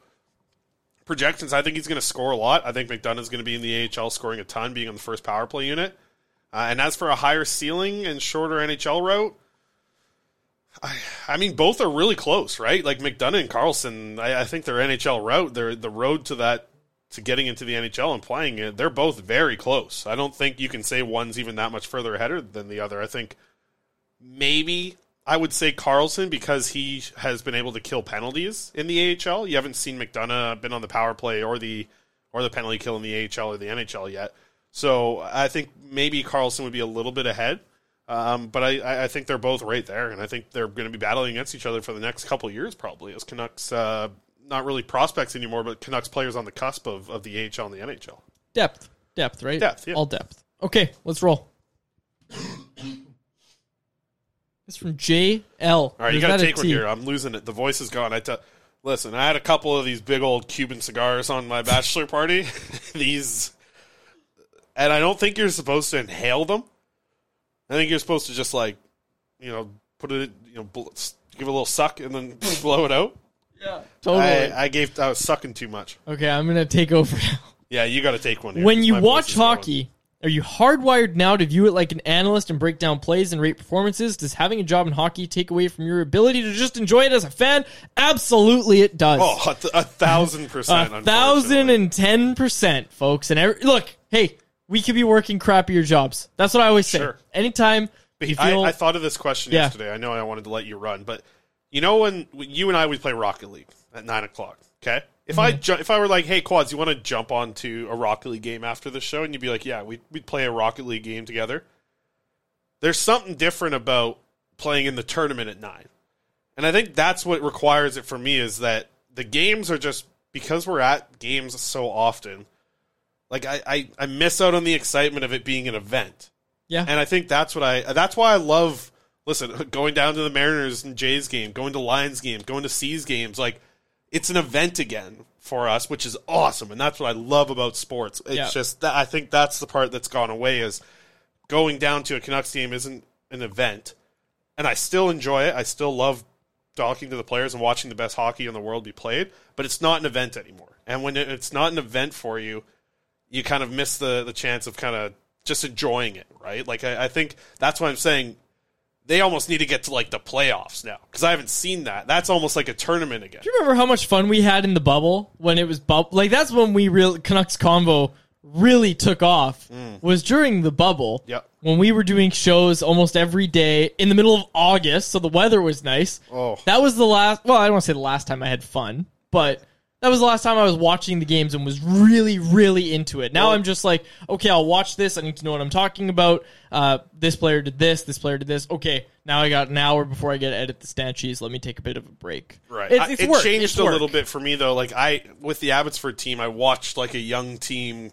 projections, I think he's going to score a lot. I think McDonough's going to be in the AHL scoring a ton, being on the first power play unit. Uh, and as for a higher ceiling and shorter NHL route, I, I mean, both are really close, right? Like McDonough and Karlsson, I, I think their NHL route, their the road to that to getting into the NHL and playing it, they're both very close. I don't think you can say one's even that much further ahead than the other. I think maybe I would say Karlsson because he has been able to kill penalties in the AHL. You haven't seen McDonough been on the power play or the or the penalty kill in the AHL or the NHL yet. So I think maybe Karlsson would be a little bit ahead. Um, but I- I, think they're both right there, and I think they're going to be battling against each other for the next couple of years, probably, as Canucks, uh, not really prospects anymore, but Canucks players on the cusp of, of the AHL and the NHL. Depth. Depth, right? Depth, yeah. All depth. Okay, let's roll. It's from JL. All right, you got to a take one here. I'm losing it. The voice is gone. I tell. Listen, I had a couple of these big old Cuban cigars on my bachelor party. (laughs) these, and I don't think you're supposed to inhale them. I think you're supposed to just like, you know, put it, you know, bl- give it a little suck and then (laughs) blow it out. Yeah, totally. I, I gave. I was sucking too much. Okay, I'm gonna take over now. Yeah, you got to take one. Here, when 'cause you watch is going. hockey, are you hardwired now to view it like an analyst and break down plays and rate performances? Does having a job in hockey take away from your ability to just enjoy it as a fan? Absolutely, it does. Oh, a, th- a thousand percent. a thousand and ten percent, folks. And every, look, hey, we could be working crappier jobs. That's what I always say. Sure. Anytime But you I, I thought of this question Yeah. yesterday. I know I wanted to let you run, but you know when when you and I would play Rocket League at nine o'clock. Okay, if I Mhm. ju- if I were like, hey Quads, you want to jump onto a Rocket League game after the show, and you'd be like, yeah, we'd we'd play a Rocket League game together. There's something different about playing in the tournament at nine, and I think that's what requires it for me is that the games are just because we're at games so often. Like I, I, I miss out on the excitement of it being an event. Yeah. And I think that's what I that's why I love listen, (laughs) going down to the Mariners and Jays game, going to Lions game, going to C's games, like it's an event again for us, which is awesome. And that's what I love about sports. It's Yeah. just that I think that's the part that's gone away is going down to a Canucks game isn't an event. And I still enjoy it. I still love talking to the players and watching the best hockey in the world be played, but it's not an event anymore. And when it's not an event for you, you kind of miss the the chance of kind of just enjoying it, right? Like I, I think that's why I'm saying they almost need to get to like the playoffs now because I haven't seen that. That's almost like a tournament again. Do you remember how much fun we had in the bubble when it was bubble? Like that's when we real Canucks convo really took off. Was during the bubble. Mm. Yep. When we were doing shows almost every day in the middle of August, so the weather was nice. Oh. That was the last. Well, I don't want to say the last time I had fun, but that was the last time I was watching the games and was really, really into it. Now I'm just like, okay, I'll watch this. I need to know what I'm talking about. Uh, this player did this. This player did this. Okay, now I got an hour before I get to edit the stand cheese. Let me take a bit of a break. Right. It's, it's it work. changed It's a work. little bit for me though. Like I with the Abbotsford team, I watched like a young team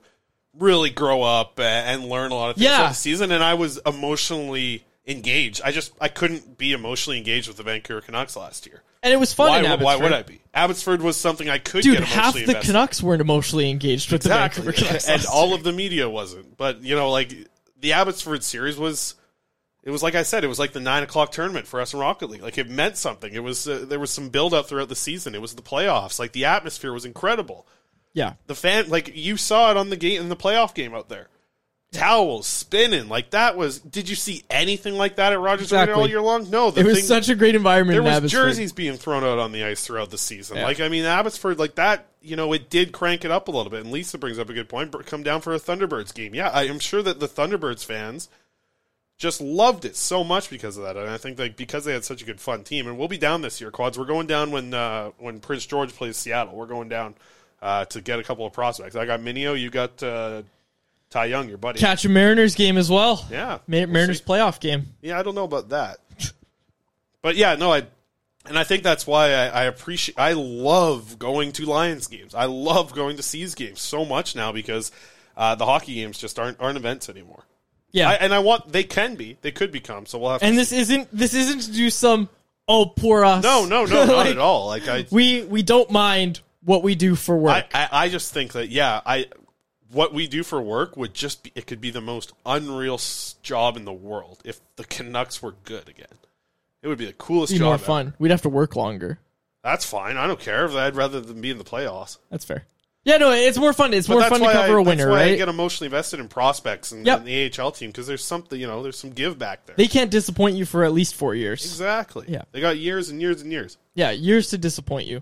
really grow up and learn a lot of things Yeah. the season, and I was emotionally engaged. I just I couldn't be emotionally engaged with the Vancouver Canucks last year. And it was fun Why, why would I be? Abbotsford was something I could Dude, get half the invested. Canucks weren't emotionally engaged with Exactly. the Vancouver Canucks. and all of the media wasn't. But you know, like the Abbotsford series was, it was like I said, it was like the nine o'clock tournament for us in Rocket League. Like it meant something. It was uh, there was some build up throughout the season. It was the playoffs. Like the atmosphere was incredible. Yeah. The fan, like you saw it on the game in the playoff game out there. Towels spinning like that was. Did you see anything like that at Rogers Arena all year long? No, the it was thing- such a great environment there was Abbotsford. jerseys being thrown out on the ice throughout the season. Yeah. Like I mean, Abbotsford, like that, you know, it did crank it up a little bit. And Lisa brings up a good point. Come down for a Thunderbirds game. Yeah, I am sure that the Thunderbirds fans just loved it so much because of that. And I think like because they had such a good fun team. And we'll be down this year, quads. We're going down when uh, when Prince George plays Seattle. We're going down uh, to get a couple of prospects. I got Minio. You got uh, Ty Young, your buddy. Catch a Mariners game as well. Yeah, Mariners see. playoff game. Yeah, I don't know about that. but yeah, no, I and I think that's why I, I appreciate I love going to Lions games. I love going to C's games so much now because uh, the hockey games just aren't aren't events anymore. Yeah. I, and I want they can be, they could become. So we'll have. And to this isn't this isn't to do some oh poor us. No, no, no, (laughs) not at all. Like I, We we don't mind what we do for work. I, I, I just think that yeah, I what we do for work would just be it could be the most unreal job in the world if the Canucks were good again. It would be the coolest Be job. more ever. fun. We'd have to work longer. That's fine. I don't care. I'd rather than be in the playoffs. That's fair. Yeah, no, it's more fun. It's But more that's fun to why cover I, a winner, that's why I right? get emotionally invested in prospects and, Yep. and the AHL team because there's something, you know, there's some give back there. They can't disappoint you for at least four years. Exactly. Yeah. They got years and years and years. Yeah, years to disappoint you.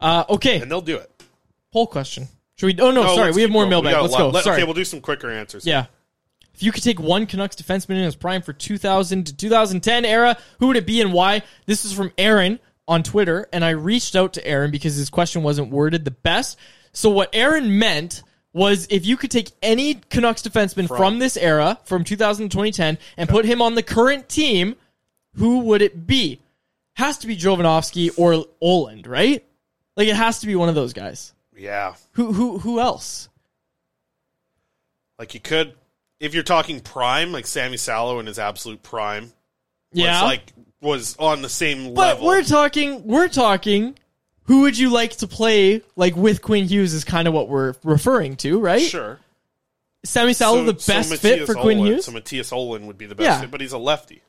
Uh, okay. And they'll do it. Poll question. Should we? Oh no, sorry, we have more going. Mailbag. Let's go. Let- sorry. Okay, we'll do some quicker answers. Yeah. If you could take one Canucks defenseman in his prime for 2000 to 2010 era, who would it be and why? This is from Aaron on Twitter, and I reached out to Aaron because his question wasn't worded the best. So what Aaron meant was if you could take any Canucks defenseman from, From. this era, from 2000 to 2010, and put him on the current team, who would it be? Has to be Jovanovski or Ohlund, right? Like it has to be one of those guys. Yeah. Who who who else? Like you could, if you're talking prime, like Sami Salo in his absolute prime. Yeah. Was like was on the same But level. we're talking we're talking who would you like to play like with Quinn Hughes is kind of what we're referring to, right? Sure. Sami Salo the best so fit for Quinn Hughes? So Mattias Ohlund would be the best Yeah. fit, but he's a lefty.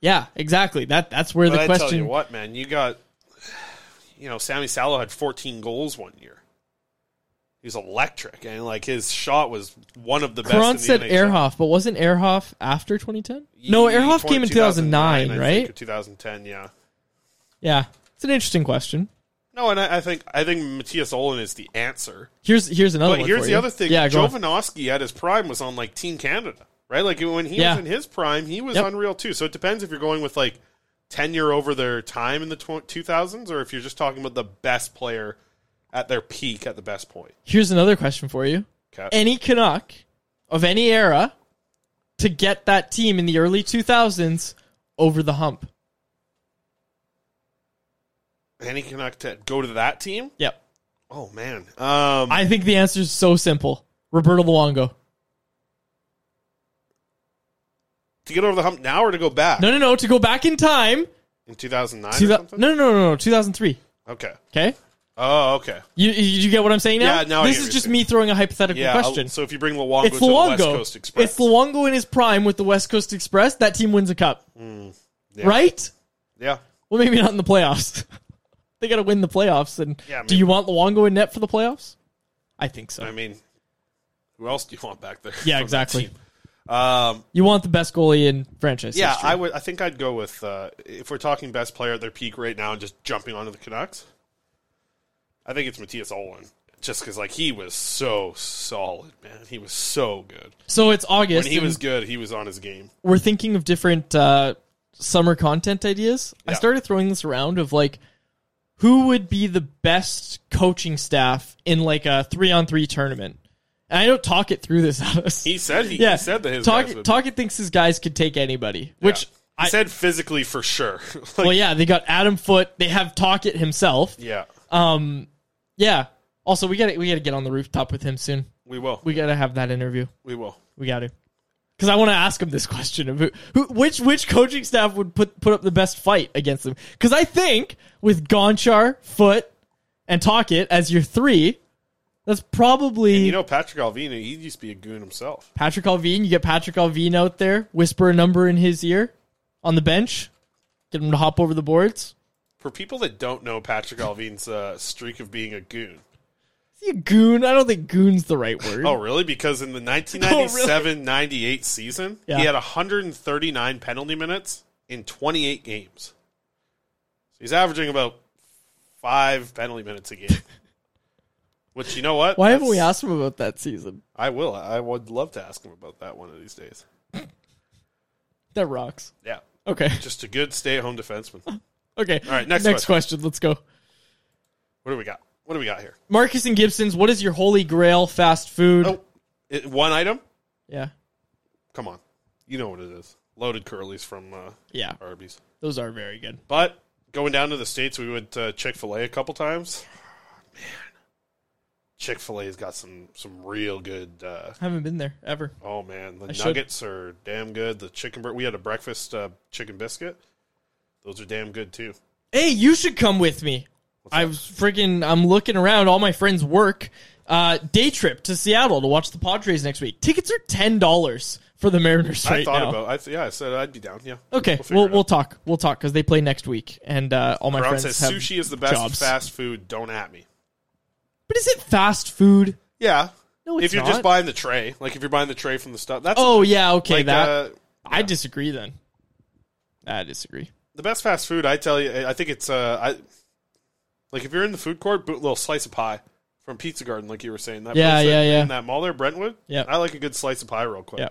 Yeah, exactly. That that's where but the I question tell you what, man, you got, you know, Sami Salo had 14 goals one year. He was electric, and like his shot was one of the best. Karan said NHL. Ehrhoff, but wasn't Ehrhoff after 2010? No, Ehrhoff came in 2009, I think, right? or 2010, yeah. Yeah, it's an interesting question. No, and I, I think I think Mattias Ohlund is the answer. Here's here's another But one. here's for the you. other thing. Yeah. Jovanovski at his prime was on like Team Canada, right? Like when he Yeah. was in his prime, he was Yep. unreal too. So it depends if you're going with like tenure over their time in the tw- 2000s, or if you're just talking about the best player at their peak at the best point. Here's another question for you. Okay. Any Canuck of any era to get that team in the early 2000s over the hump? Any Canuck to go to that team? Yep. Oh man, um, I think the answer is so simple. Roberto Luongo. To get over the hump now or to go back No, no, no. To go back in time. in 2009 Two or thou- something? no, no, no, no, no. 2003. Okay. Okay. Oh, okay. You, you you get what I'm saying now? Yeah, now I this get is just me throwing a hypothetical Yeah. question. So if you bring Luongo it's to the West Luongo. Coast Express, It's Luongo in his prime with the West Coast Express. That team wins a cup, Mm, yeah. right? Yeah. Well, maybe not in the playoffs. (laughs) they got to win the playoffs. And Yeah, do you want Luongo in net for the playoffs? I think so. I mean, who else do you want back there? yeah, (laughs) that exactly. team? Um, You want the best goalie in franchise yeah, history. I would. I think I'd go with uh, if we're talking best player at their peak right now and just jumping onto the Canucks. I think it's Mattias Ohlund, just because like he was so solid, man. He was so good. So it's August. When he was good, he was on his game. We're thinking of different uh, summer content ideas. I started throwing this around of like, who would be the best coaching staff in like a three on three tournament? And I know Tocchet threw this (laughs) at us. He said he, yeah, he said that his guys Tocchet, would- Tocchet thinks his guys could take anybody, which he said physically for sure. (laughs) Like, well, yeah, they got Adam Foote. They have Tocchet himself. yeah, Um, yeah. Also, we got to we got to get on the rooftop with him soon. we will. We got to have that interview. We will. We got to. Because I want to ask him this question of who, who, which which coaching staff would put put up the best fight against them? Because I think with Gonchar, Foote, and Tocchet as your three, that's probably You know, Patrick Alvina, he used to be a goon himself. Patrik Allvin. You get Patrik Allvin out there, whisper a number in his ear on the bench, get him to hop over the boards. For people that don't know Patrik Allvin's uh, streak of being a goon, Is he a goon? I don't think goon's the right word. Oh, really? Because in the (laughs) 1997-98 season, Yeah. he had 139 penalty minutes in 28 games. So he's averaging about five penalty minutes a game. (laughs) Which you know what? Why haven't we asked him about that season? I will. I would love to ask him about that one of these days. That rocks. Yeah. Okay. Just a good stay-at-home defenseman. (laughs) Okay. All right. Next, Next question. question. Let's go. What do we got? What do we got here? Marcus and Gibson's. What is your holy grail fast food? Oh, it, one item. Yeah. Come on, you know what it is. Loaded curlies from uh, Yeah. Arby's. Those are very good. But going down to the states, we went to Chick Fil A a couple times. (sighs) Man, Chick Fil A's got some some real good. Uh, Haven't been there ever. oh man, the I should. nuggets are damn good. The chicken. bur- We had a breakfast uh, chicken biscuit. Those are damn good too. Hey, you should come with me. I was freaking. I'm looking around. All my friends work. Uh, day trip to Seattle to watch the Padres next week. Tickets are ten dollars for the Mariners I right thought now. about. I th- yeah, I said I'd be down. Yeah. okay, figure we'll we'll talk. We'll talk because they play next week, and uh, all my Ron friends says have sushi is the best jobs. fast food. Don't at me. But is it fast food? Yeah. No, it's if you're not. just buying the tray, like if you're buying the tray from the stuff, that's Oh yeah, okay. like, that uh, I disagree. Then I disagree. the best fast food. I tell you, I think it's uh, I like if you're in the food court, boot little slice of pie from Pizza Garden, like you were saying. That Yeah, place yeah, that- yeah. In that mall there, Brentwood. Yeah. I like a good slice of pie real quick. Yeah.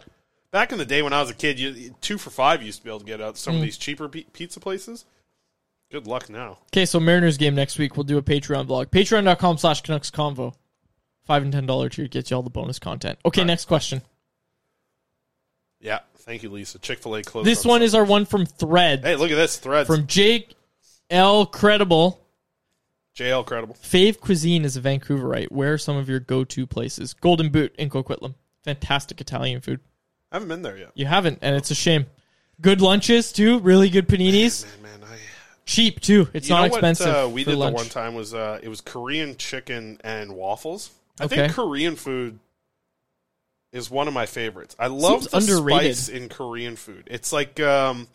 Back in the day when I was a kid, you two for five you used to be able to get out some of Mm. these cheaper pi- pizza places. Good luck now. Okay, so Mariners game next week. We'll do a Patreon vlog. Patreon.com slash Canucks Convo. Five and ten dollar tier gets you all the bonus content. Okay, next question. Yeah, thank you, Lisa. Chick Fil A closed. This on one is our one from Thread. Hey, look at this thread From Jake L. Credible. JL Credible. Fave Cuisine is a Vancouverite. Where are some of your go-to places? Golden Boot in Coquitlam. Fantastic Italian food. I haven't been there yet. You haven't, and it's a shame. Good lunches too. Really good paninis. Cheap too. It's You not know what, expensive. uh, we did lunch. the one time was uh, it was Korean chicken and waffles. I Okay. think Korean food is one of my favorites. I love Seems the underrated. spice in Korean food. It's like um,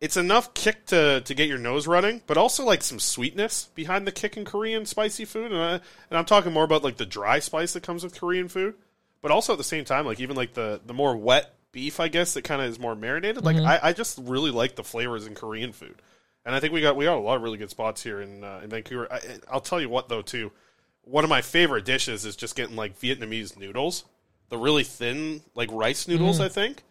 it's enough kick to to get your nose running, but also like some sweetness behind the kick in Korean spicy food. And, I, and I'm talking more about like the dry spice that comes with Korean food, but also at the same time, like even like the the more wet beef, I guess that kind of is more marinated. Like Mhm. I, I just really like the flavors in Korean food. And I think we got we got a lot of really good spots here in uh, in Vancouver. I, I'll tell you what though too, one of my favorite dishes is just getting like Vietnamese noodles, the really thin like rice noodles. Mm. I think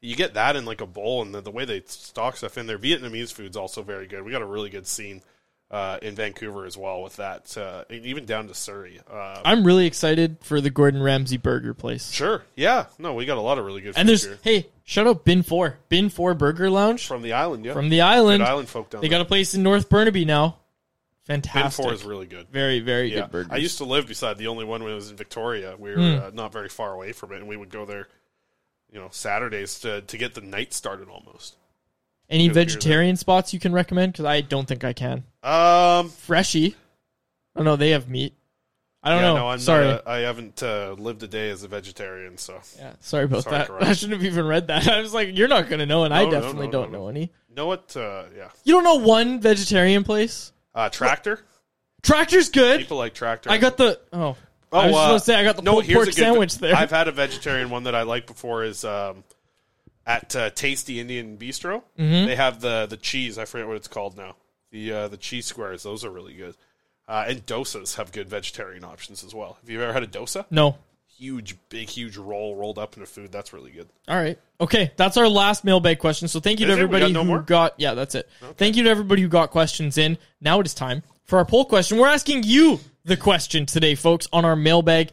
you get that in like a bowl, and the, the way they stock stuff in there. Vietnamese food's also very good. We got a really good scene uh, in Vancouver as well with that, uh, and even down to Surrey. Uh, I'm really excited for the Gordon Ramsay burger place. sure, yeah, no, we got a lot of really good. And there's here. hey, shout out Bin Four, Bin Four Burger Lounge from the island, yeah, from the island. Good island folk down They there. got a place in North Burnaby now. Fantastic. Bin. Four is really good. Very very Yeah. good burgers. I used to live beside the only one when it was in Victoria. We were Hmm. uh, not very far away from it, and we would go there, you know, Saturdays to to get the night started almost. Any vegetarian spots you can recommend? Because I don't think I can. Um, Freshy. Oh no, they have meat. I don't yeah, know. No, I'm Sorry. Not a, I haven't uh, lived a day as a vegetarian, so yeah, sorry about Sorry, that. Karan. (laughs) I shouldn't have even read that. (laughs) I was like, you're not gonna know, and I No, no, definitely no, don't no, know no. any. Know what? Uh, yeah, You don't know one vegetarian place? uh, tractor. Tractor's good. People like tractor. I got the oh. Oh, I was uh, gonna say I got the no, pork sandwich there. I've had a vegetarian one that I like before is um, at uh, Tasty Indian Bistro. Mhm. They have the the cheese. I forget what it's called now. The uh, the cheese squares. Those are really good. Uh, and dosas have good vegetarian options as well. Have you ever had a dosa? No. Huge, big, huge roll rolled up into food. That's really good. All right. Okay, that's our last mailbag question. So thank you to Is it? Everybody got no who more? got yeah, that's it. Thank you to everybody who got questions in. Now it is time for our poll question. We're asking you the question today, folks, on our mailbag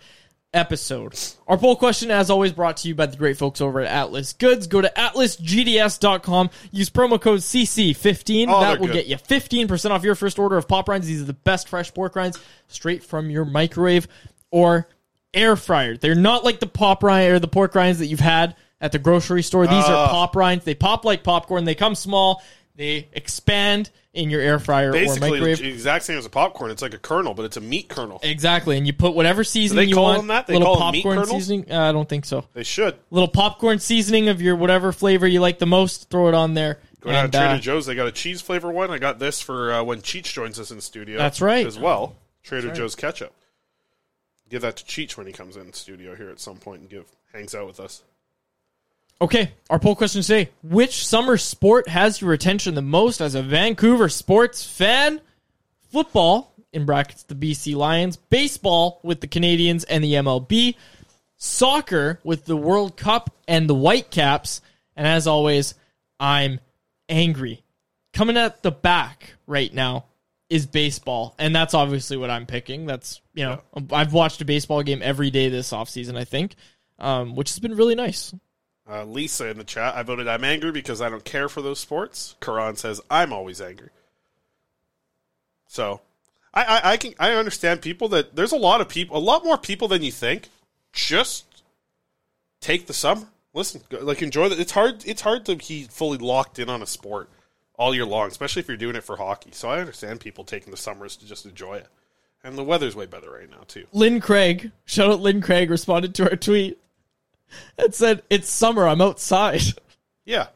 episode. Our poll question, as always, brought to you by the great folks over at Atlas Goods. Go to atlasgds.com. Use promo code CC15. Oh, that will good. get you 15% off your first order of pop rinds. These are the best fresh pork rinds straight from your microwave or air fryer. They're not like the pop rind or the pork rinds that you've had at the grocery store. These are Ah. pop rinds. They pop like popcorn. They come small. They expand in your air fryer or Basically, microwave. the exact same as a popcorn. It's like a kernel, but it's a meat kernel. Exactly, and you put whatever seasoning you call want. them that? They little call them meat popcorn kernels? seasoning. Uh, I don't think so. They should. Little popcorn seasoning of your whatever flavor you like the most. Throw it on there. Go down and, to Trader uh, Joe's. They got a cheese flavor one. I got this for uh, when Cheech joins us in studio. That's right. As well, Trader. Joe's ketchup. Give that to Cheech when he comes in studio here at some point and give hangs out with us. Okay, our poll question today: Which summer sport has your attention the most as a Vancouver sports fan? Football in brackets the BC Lions, baseball with the Canadians and the MLB, soccer with the World Cup and the Whitecaps, and as always, I'm angry. Coming at the back right now is baseball, and that's obviously what I'm picking. That's you know I've watched a baseball game every day this offseason, I think, um, which has been really nice. Uh, Lisa in the chat. I voted I'm angry because I don't care for those sports. Karan says I'm always angry. So, I, I I can I understand people that there's a lot of people, a lot more people than you think. Just take the summer. Listen, like enjoy the. It's hard. It's hard to be fully locked in on a sport all year long, especially if you're doing it for hockey. So I understand people taking the summers to just enjoy it. And the weather's way better right now too. Lynn Craig, shout out Lynn Craig, responded to our tweet and said, It's summer, I'm outside. Yeah,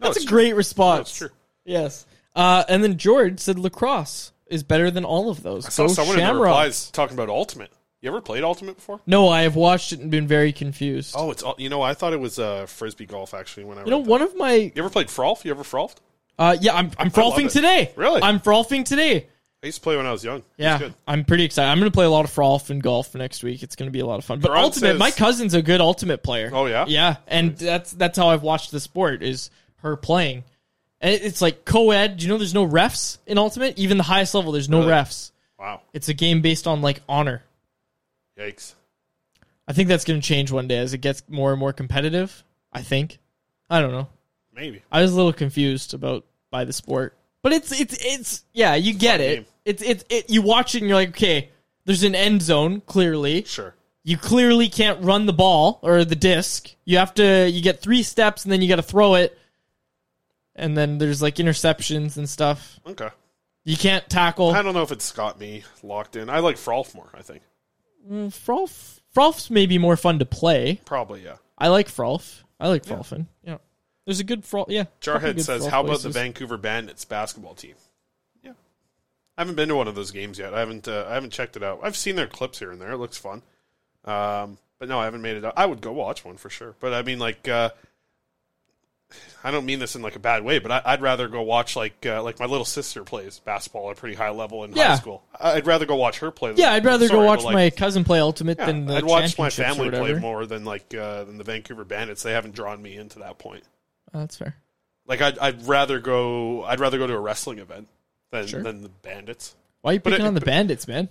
That's it's a true. great response. No. Yes. Uh, and then George said lacrosse is better than all of those. I saw Go someone in the replies talking about Ultimate. You ever played Ultimate before? No, I have watched it and been very confused. Oh, it's all- you know I thought it was uh, frisbee golf actually. When I you know, read one of my you ever played frolf? You ever frolfed? uh, yeah, I'm I'm frolfing today. Really? I'm frolfing today. I used to play when I was young. Was Yeah, good. I'm pretty excited. I'm going to play a lot of frolf and golf next week. It's going to be a lot of fun. But Karan ultimate, says- my cousin's a good ultimate player. Oh, yeah? yeah, and that's that's how I've watched the sport is her playing, and it's like co-ed. Do you know there's no refs in ultimate? Even the highest level, there's no Really? refs. Wow. It's a game based on like honor. Yikes. I think that's going to change one day as it gets more and more competitive. I think. I don't know. Maybe. I was a little confused about by the sport, but it's it's it's yeah, you get it. It's it's it. You watch it and you're like, okay, there's an end zone clearly. Sure. You clearly can't run the ball or the disc. You have to. You get three steps and then you got to throw it, and then there's like interceptions and stuff. Okay. You can't tackle. I don't know if it's got me locked in. I like Frolf more, I think. Mm, Frolf, Frolf's maybe more fun to play. Probably, yeah. I like Frolf. I like Frolfin. Yeah. There's a good Frolf. Yeah. Jarhead says, "How about places. the Vancouver Bandits basketball team?" Yeah, I haven't been to one of those games yet. I haven't. Uh, I haven't checked it out. I've seen their clips here and there. It looks fun. Um, but no, I haven't made it. out. I would go watch one for sure. But I mean, like, uh, (sighs) I don't mean this in like a bad way, but I, I'd rather go watch like uh, like my little sister plays basketball at a pretty high level in high school. I'd rather go watch her play. than- Yeah, I'd rather sorry, go watch like, my cousin play Ultimate yeah, than the I'd watch my family play more than like uh, than the Vancouver Bandits. They haven't drawn me into that point. Oh, that's fair. Like I'd, I'd rather go. I'd rather go to a wrestling event than Sure. than the Bandits. Why are you But picking it- on the Bandits, man?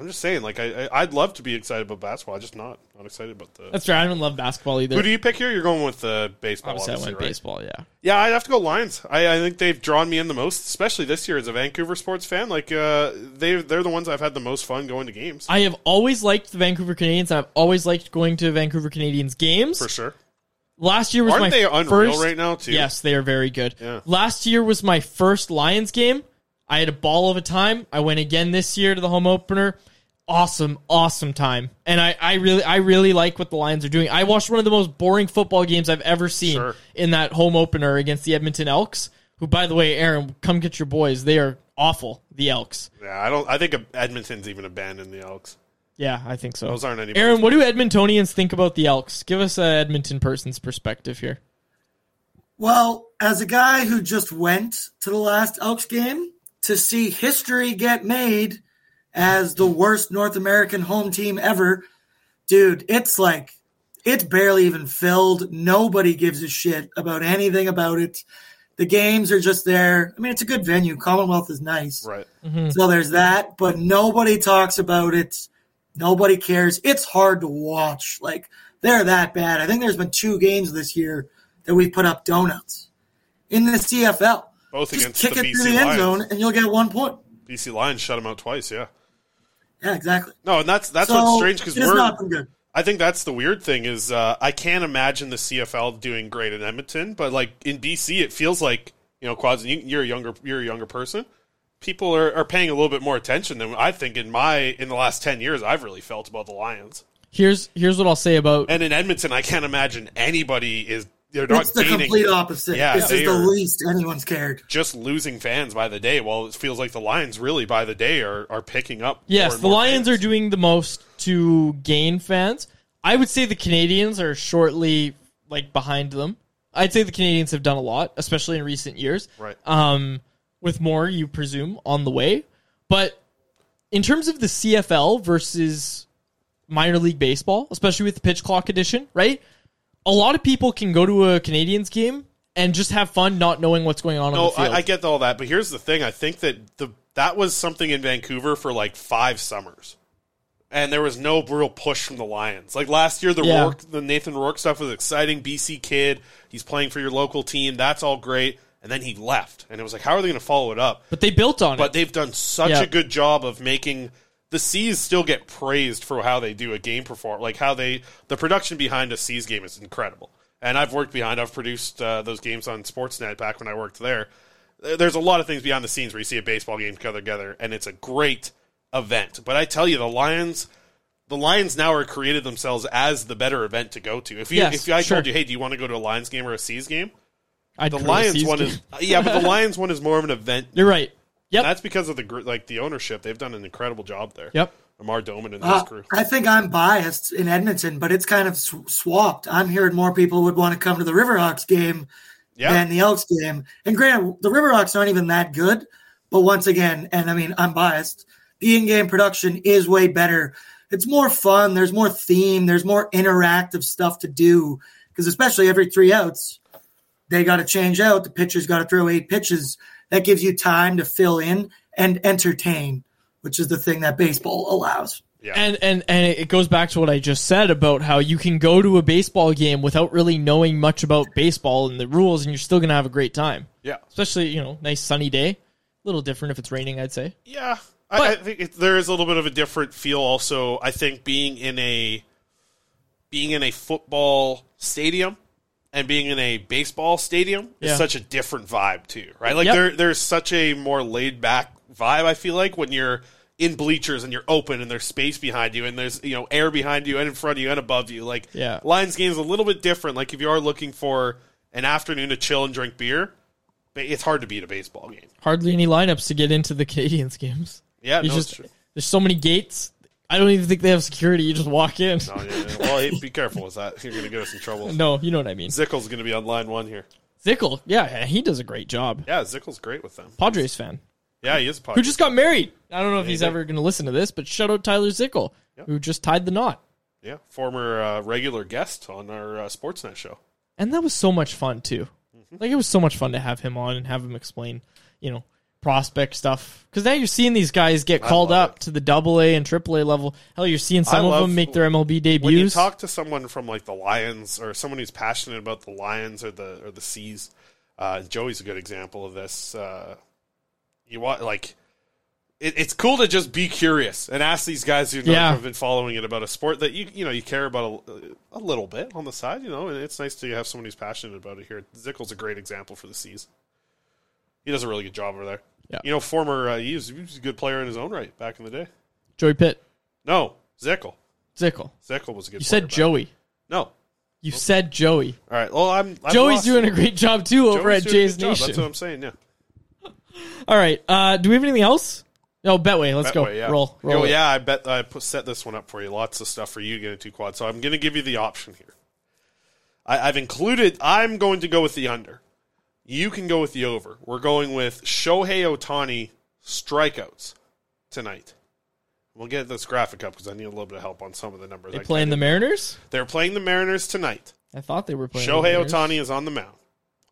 I'm just saying. Like I, I, I'd love to be excited about basketball. I'm just not. Not excited about the. That's fair. I don't love basketball either. Who do you pick here? You're going with uh, baseball. Obviously, I Obviously, went right? baseball. Yeah. Yeah, I'd have to go Lions. I, I think they've drawn me in the most, especially this year as a Vancouver sports fan. Like uh, they they're the ones I've had the most fun going to games I have always liked the Vancouver Canadians. I've always liked going to Vancouver Canadians games. for sure. Last year was Aren't my they unreal first, right now, too? Yes, they are very good. Yeah. Last year was my first Lions game. I had a ball of a time. I went again this year to the home opener. Awesome, awesome time. And I, I really I really like what the Lions are doing. I watched one of the most boring football games I've ever seen Sure. in that home opener against the Edmonton Elks. Who, by the way, Aaron, come get your boys. They are awful. The Elks. Yeah, I don't. I think Edmonton's even abandoned the Elks. Yeah, I think so. Those aren't any. Aaron, what do Edmontonians think about the Elks? Give us a Edmonton person's perspective here. Well, as a guy who just went to the last Elks game to see history get made as the worst North American home team ever, dude, it's like it's barely even filled. Nobody gives a shit about anything about it. The games are just there. I mean, it's a good venue. Commonwealth is nice. Right. Mm-hmm. So there's that, but nobody talks about it. Nobody cares. It's hard to watch. Like they're that bad. I think there's been two games this year that we've put up donuts in the CFL. Both Just against kick the it BC through the end Lions. zone and you'll get one point. BC Lions shut them out twice. Yeah. Yeah, exactly. No, and that's that's So, what's strange because it has we're. not been good. I think that's the weird thing is uh, I can't imagine the CFL doing great in Edmonton, but like in BC, it feels like you know, Quads. You, you're a younger you're a younger person. People are, are paying a little bit more attention than I think in my in the last ten years I've really felt about the Lions. Here's here's what I'll say about And in Edmonton, I can't imagine anybody is they're not It's the gaining. complete opposite. Yeah, this is the least anyone's cared. just losing fans by the day. While it feels like the Lions really by the day are, are picking up. more Yes, and the more Lions fans. are doing the most to gain fans. I would say the Canadians are shortly like behind them. I'd say the Canadians have done a lot, especially in recent years. Right. Um, with more, you presume, on the way. But in terms of the CFL versus minor league baseball, especially with the pitch clock edition, right? A lot of people can go to a Canadians game and just have fun not knowing what's going on on No, the field. I, I get all that, but here's the thing: I think that the that was something in Vancouver for like five summers, and there was no real push from the Lions. Like last year, the Yeah. Rourke, the Nathan Rourke stuff was exciting. BC kid, he's playing for your local team. That's all great. And then he left, and it was like, how are they going to follow it up? but they built on But it. But they've done such Yeah. a good job of making the C's still get praised for how they do a game perform, like how they the production behind a C's game is incredible. And I've worked behind, I've produced uh, those games on Sportsnet back when I worked there. There- There's a lot of things behind the scenes where you see a baseball game come together, and it's a great event. But I tell you, the Lions, the Lions now are created themselves as the better event to go to. If you Yes, if I sure. told you, hey, do you want to go to a Lions game or a C's game? I'd the go to a Lions one game. is yeah, but the Lions one is more of an event You're right. Yep. that's because of the like the ownership. They've done an incredible job there. Yep. Amar Doman and Uh, his crew. I think I'm biased in Edmonton, but it's kind of sw- swapped. I'm hearing more people would want to come to the Riverhawks game Yeah. than the Elks game. And granted, the Riverhawks aren't even that good, but once again, and I mean, I'm biased. The in-game production is way better. It's more fun. There's more theme. There's more interactive stuff to do because especially every three outs, they got to change out. The pitcher's got to throw eight pitches. That gives you time to fill in and entertain, which is the thing that baseball allows. Yeah. And and and it goes back to what I just said about how you can go to a baseball game without really knowing much about baseball and the rules, and you're still gonna have a great time. Yeah. Especially you know, nice sunny day. A little different if it's raining, I'd say. Yeah, I, I think it, there is a little bit of a different feel. Also, I think being in a being in a football stadium and being in a baseball stadium Yeah. is such a different vibe too, right? Like Yep. there, there's such a more laid back vibe. I feel like when you're in bleachers and you're open and there's space behind you and there's you know air behind you and in front of you and above you. Like Yeah. Lions game is a little bit different. Like if you are looking for an afternoon to chill and drink beer, it's hard to beat a baseball game. Hardly any lineups to get into the Canadians games. Yeah, no, just there's so many gates. I don't even think they have security. You just walk in. Oh, yeah, yeah. Well, hey, be careful with that. You're going to get us in trouble. (laughs) No, you know what I mean. Zickel's going to be on line one here. Zickel, yeah, he does a great job. Yeah, Zickel's great with them. Padres fan. Yeah, he is a Who just got married. I don't know if Yeah, he's he did. ever going to listen to this, but shout out Tyler Zickel, who just tied the knot. Yeah, former uh, regular guest on our uh, Sportsnet show. And that was so much fun too. Mm-hmm. Like it was so much fun to have him on and have him explain, you know, prospect stuff. Because now you're seeing these guys get I called love up to the Double A and Triple A level. Hell, you're seeing some I of them make their MLB debuts. When you talk to someone from like the Lions or someone who's passionate about the Lions or the or the C's, uh, Joey's a good example of this. Uh, you want like it, it's cool to just be curious and ask these guys who Yeah. have been following it about a sport that you you know you care about a, a little bit on the side, you know, and it's nice to have someone who's passionate about it here. Zickel's a great example for the C's. He does a really good job over there. Yeah. You know, former uh, he, was, he was a good player in his own right back in the day. Joey Pitt, No, Zickel. Zickel. Zickel was a good. You said back- Joey. No. You said Joey. All right. Well, I'm. I'm Joey's lost. doing a great job too over Joey's at Jay's good job. Nation. That's what I'm saying. Yeah. (laughs) All right. Uh, do we have anything else? No, Betway. Let's go. Yeah. Roll. Roll. Oh, yeah. I bet I put, set this one up for you. Lots of stuff for you to get into quad. So I'm going to give you the option here. I, I've included. I'm going to go with the under. You can go with the over. We're going with Shohei Ohtani strikeouts tonight. We'll get this graphic up because I need a little bit of help on some of the numbers. They I playing the Mariners? They're playing the Mariners tonight. I thought they were playing. the Shohei. Ohtani is on the mound.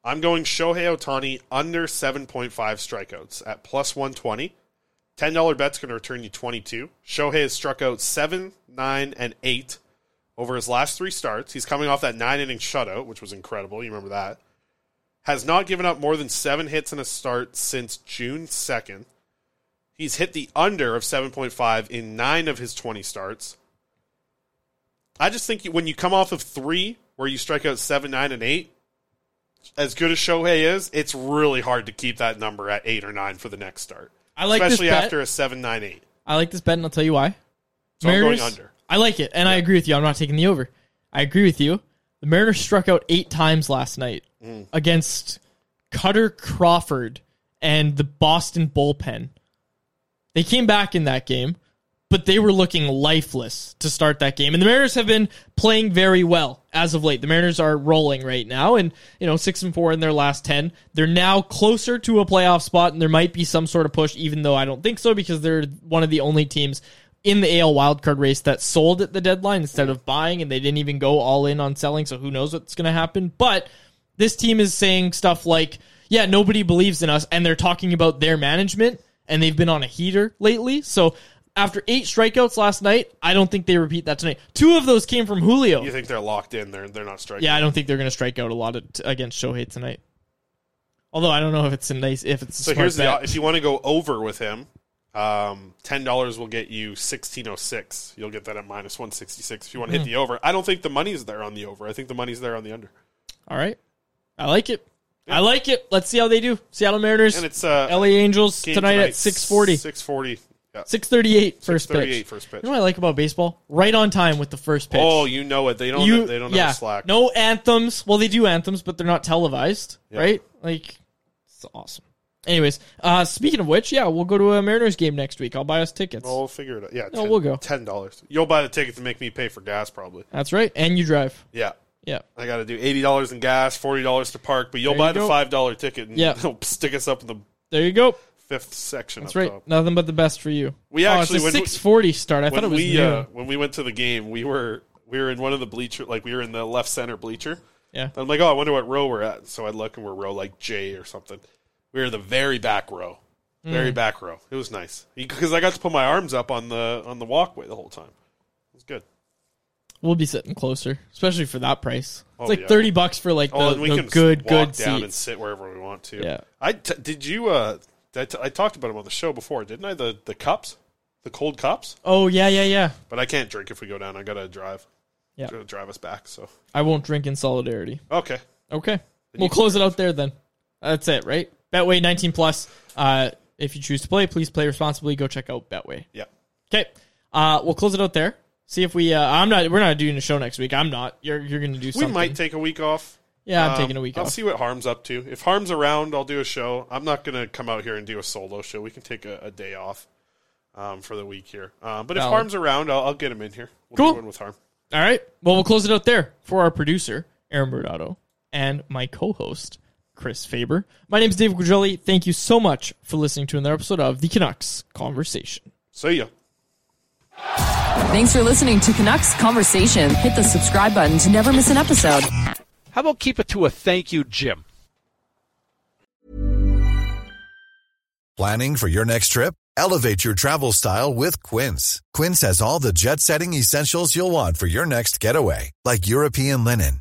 I'm going Shohei Ohtani under 7.5 strikeouts at plus 120. $10 bet's going to return you 22. Shohei has struck out 7, 9, and 8 over his last three starts. He's coming off that nine inning shutout, which was incredible. You remember that. Has not given up more than seven hits in a start since June 2nd. He's hit the under of 7.5 in nine of his 20 starts. I just think when you come off of three, where you strike out seven, nine, and eight, as good as Shohei is, it's really hard to keep that number at eight or nine for the next start. I like this especially after a seven, nine, eight. I like this bet, and I'll tell you why. So I'm going under. I like it, and I agree with you. I'm not taking the over. I agree with you. The Mariners struck out eight times last night Mm. against Kutter Crawford and the Boston bullpen. They came back in that game, but they were looking lifeless to start that game. And the Mariners have been playing very well as of late. The Mariners are rolling right now, and you know six and four in their last ten. They're now closer to a playoff spot, and there might be some sort of push, even though I don't think so, because they're one of the only teams in the AL wildcard race that sold at the deadline instead of buying, and they didn't even go all in on selling. So who knows what's going to happen? But this team is saying stuff like, "Yeah, nobody believes in us," and they're talking about their management, and they've been on a heater lately. So after eight strikeouts last night, I don't think they repeat that tonight. Two of those came from Julio. You think they're locked in? They're they're not striking. Yeah, I don't think they're going to strike out a lot of, against Shohei tonight. Although I don't know if it's a nice if it's a So here's the if you want to go over with him, um, ten dollars will get you sixteen oh six. You'll get that at minus one sixty six if you want to Hmm. hit the over. I don't think the money's there on the over. I think the money's there on the under. All right, I like it. I like it. Let's see how they do. Seattle Mariners And it's uh, LA Angels game tonight, at six forty. Six forty. Yeah. 638 first 6:38 pitch. first pitch. You know what I like about baseball? Right on time with the first pitch. Oh, you know it. They don't. You- they don't yeah, have slack. No anthems. Well, they do anthems, but they're not televised, Yeah. right? Like, it's awesome. Anyways, uh, speaking of which, yeah, we'll go to a Mariners game next week. I'll buy us tickets. Well, we'll figure it out. Yeah, No, we'll go. Ten dollars. You'll buy the ticket to make me pay for gas, probably. That's right. And you drive. Yeah. Yeah. I got to do eighty dollars in gas, forty dollars to park, but you'll There buy you the go. five dollar ticket and Yeah. (laughs) they'll stick us up in the There you go. fifth section. That's up right. top. Nothing but the best for you. We oh, actually it's a we- six forty start. I when thought it was we noon. uh, when we went to the game, we were we were in one of the bleacher, like we were in the left center bleacher. Yeah. I'm like, oh, I wonder what row we're at. So I look and we're row like J or something. We were the very back row. very Mm. back row. It was nice because I got to put my arms up on the on the walkway the whole time. It was good. We'll be sitting closer, especially for that price. It's Oh, like yeah. thirty bucks for like oh, the, and we the can good, walk good down and sit wherever we want to. Yeah. I t- did you uh I, t- I talked about them on the show before, didn't I? The the cups, the cold cups. Oh yeah, yeah, yeah. But I can't drink if we go down. I gotta drive. Yeah. Gotta drive us back. So I won't drink in solidarity. okay. Okay. We'll close it out there then. That's it, right? Betway 19 plus. Uh, if you choose to play, please play responsibly. Go check out Betway. Yeah. Okay. Uh, we'll close it out there. See if we. Uh, I'm not. We're not doing a show next week. I'm not. You're. You're going to do Something. We might take a week off. Yeah, I'm Um, taking a week off. I'll see what Harm's up to. If Harm's around, I'll do a show. I'm not going to come out here and do a solo show. We can take a, a day off um, for the week here. Um, but if Valid. Harm's around, I'll, I'll get him in here. We'll Cool. with Harm. All right. Well, we'll close it out there for our producer, Aaron Burdotto, and my co-host, Chris Faber. My name is David Quadrelli. Thank you so much for listening to another episode of the Canucks Conversation. See ya. Thanks for listening to Canucks Conversation. Hit the subscribe button to never miss an episode. How about keep it to a thank you, Jim? Planning for your next trip? Elevate your travel style with Quince. Quince has all the jet setting essentials you'll want for your next getaway, like European linen,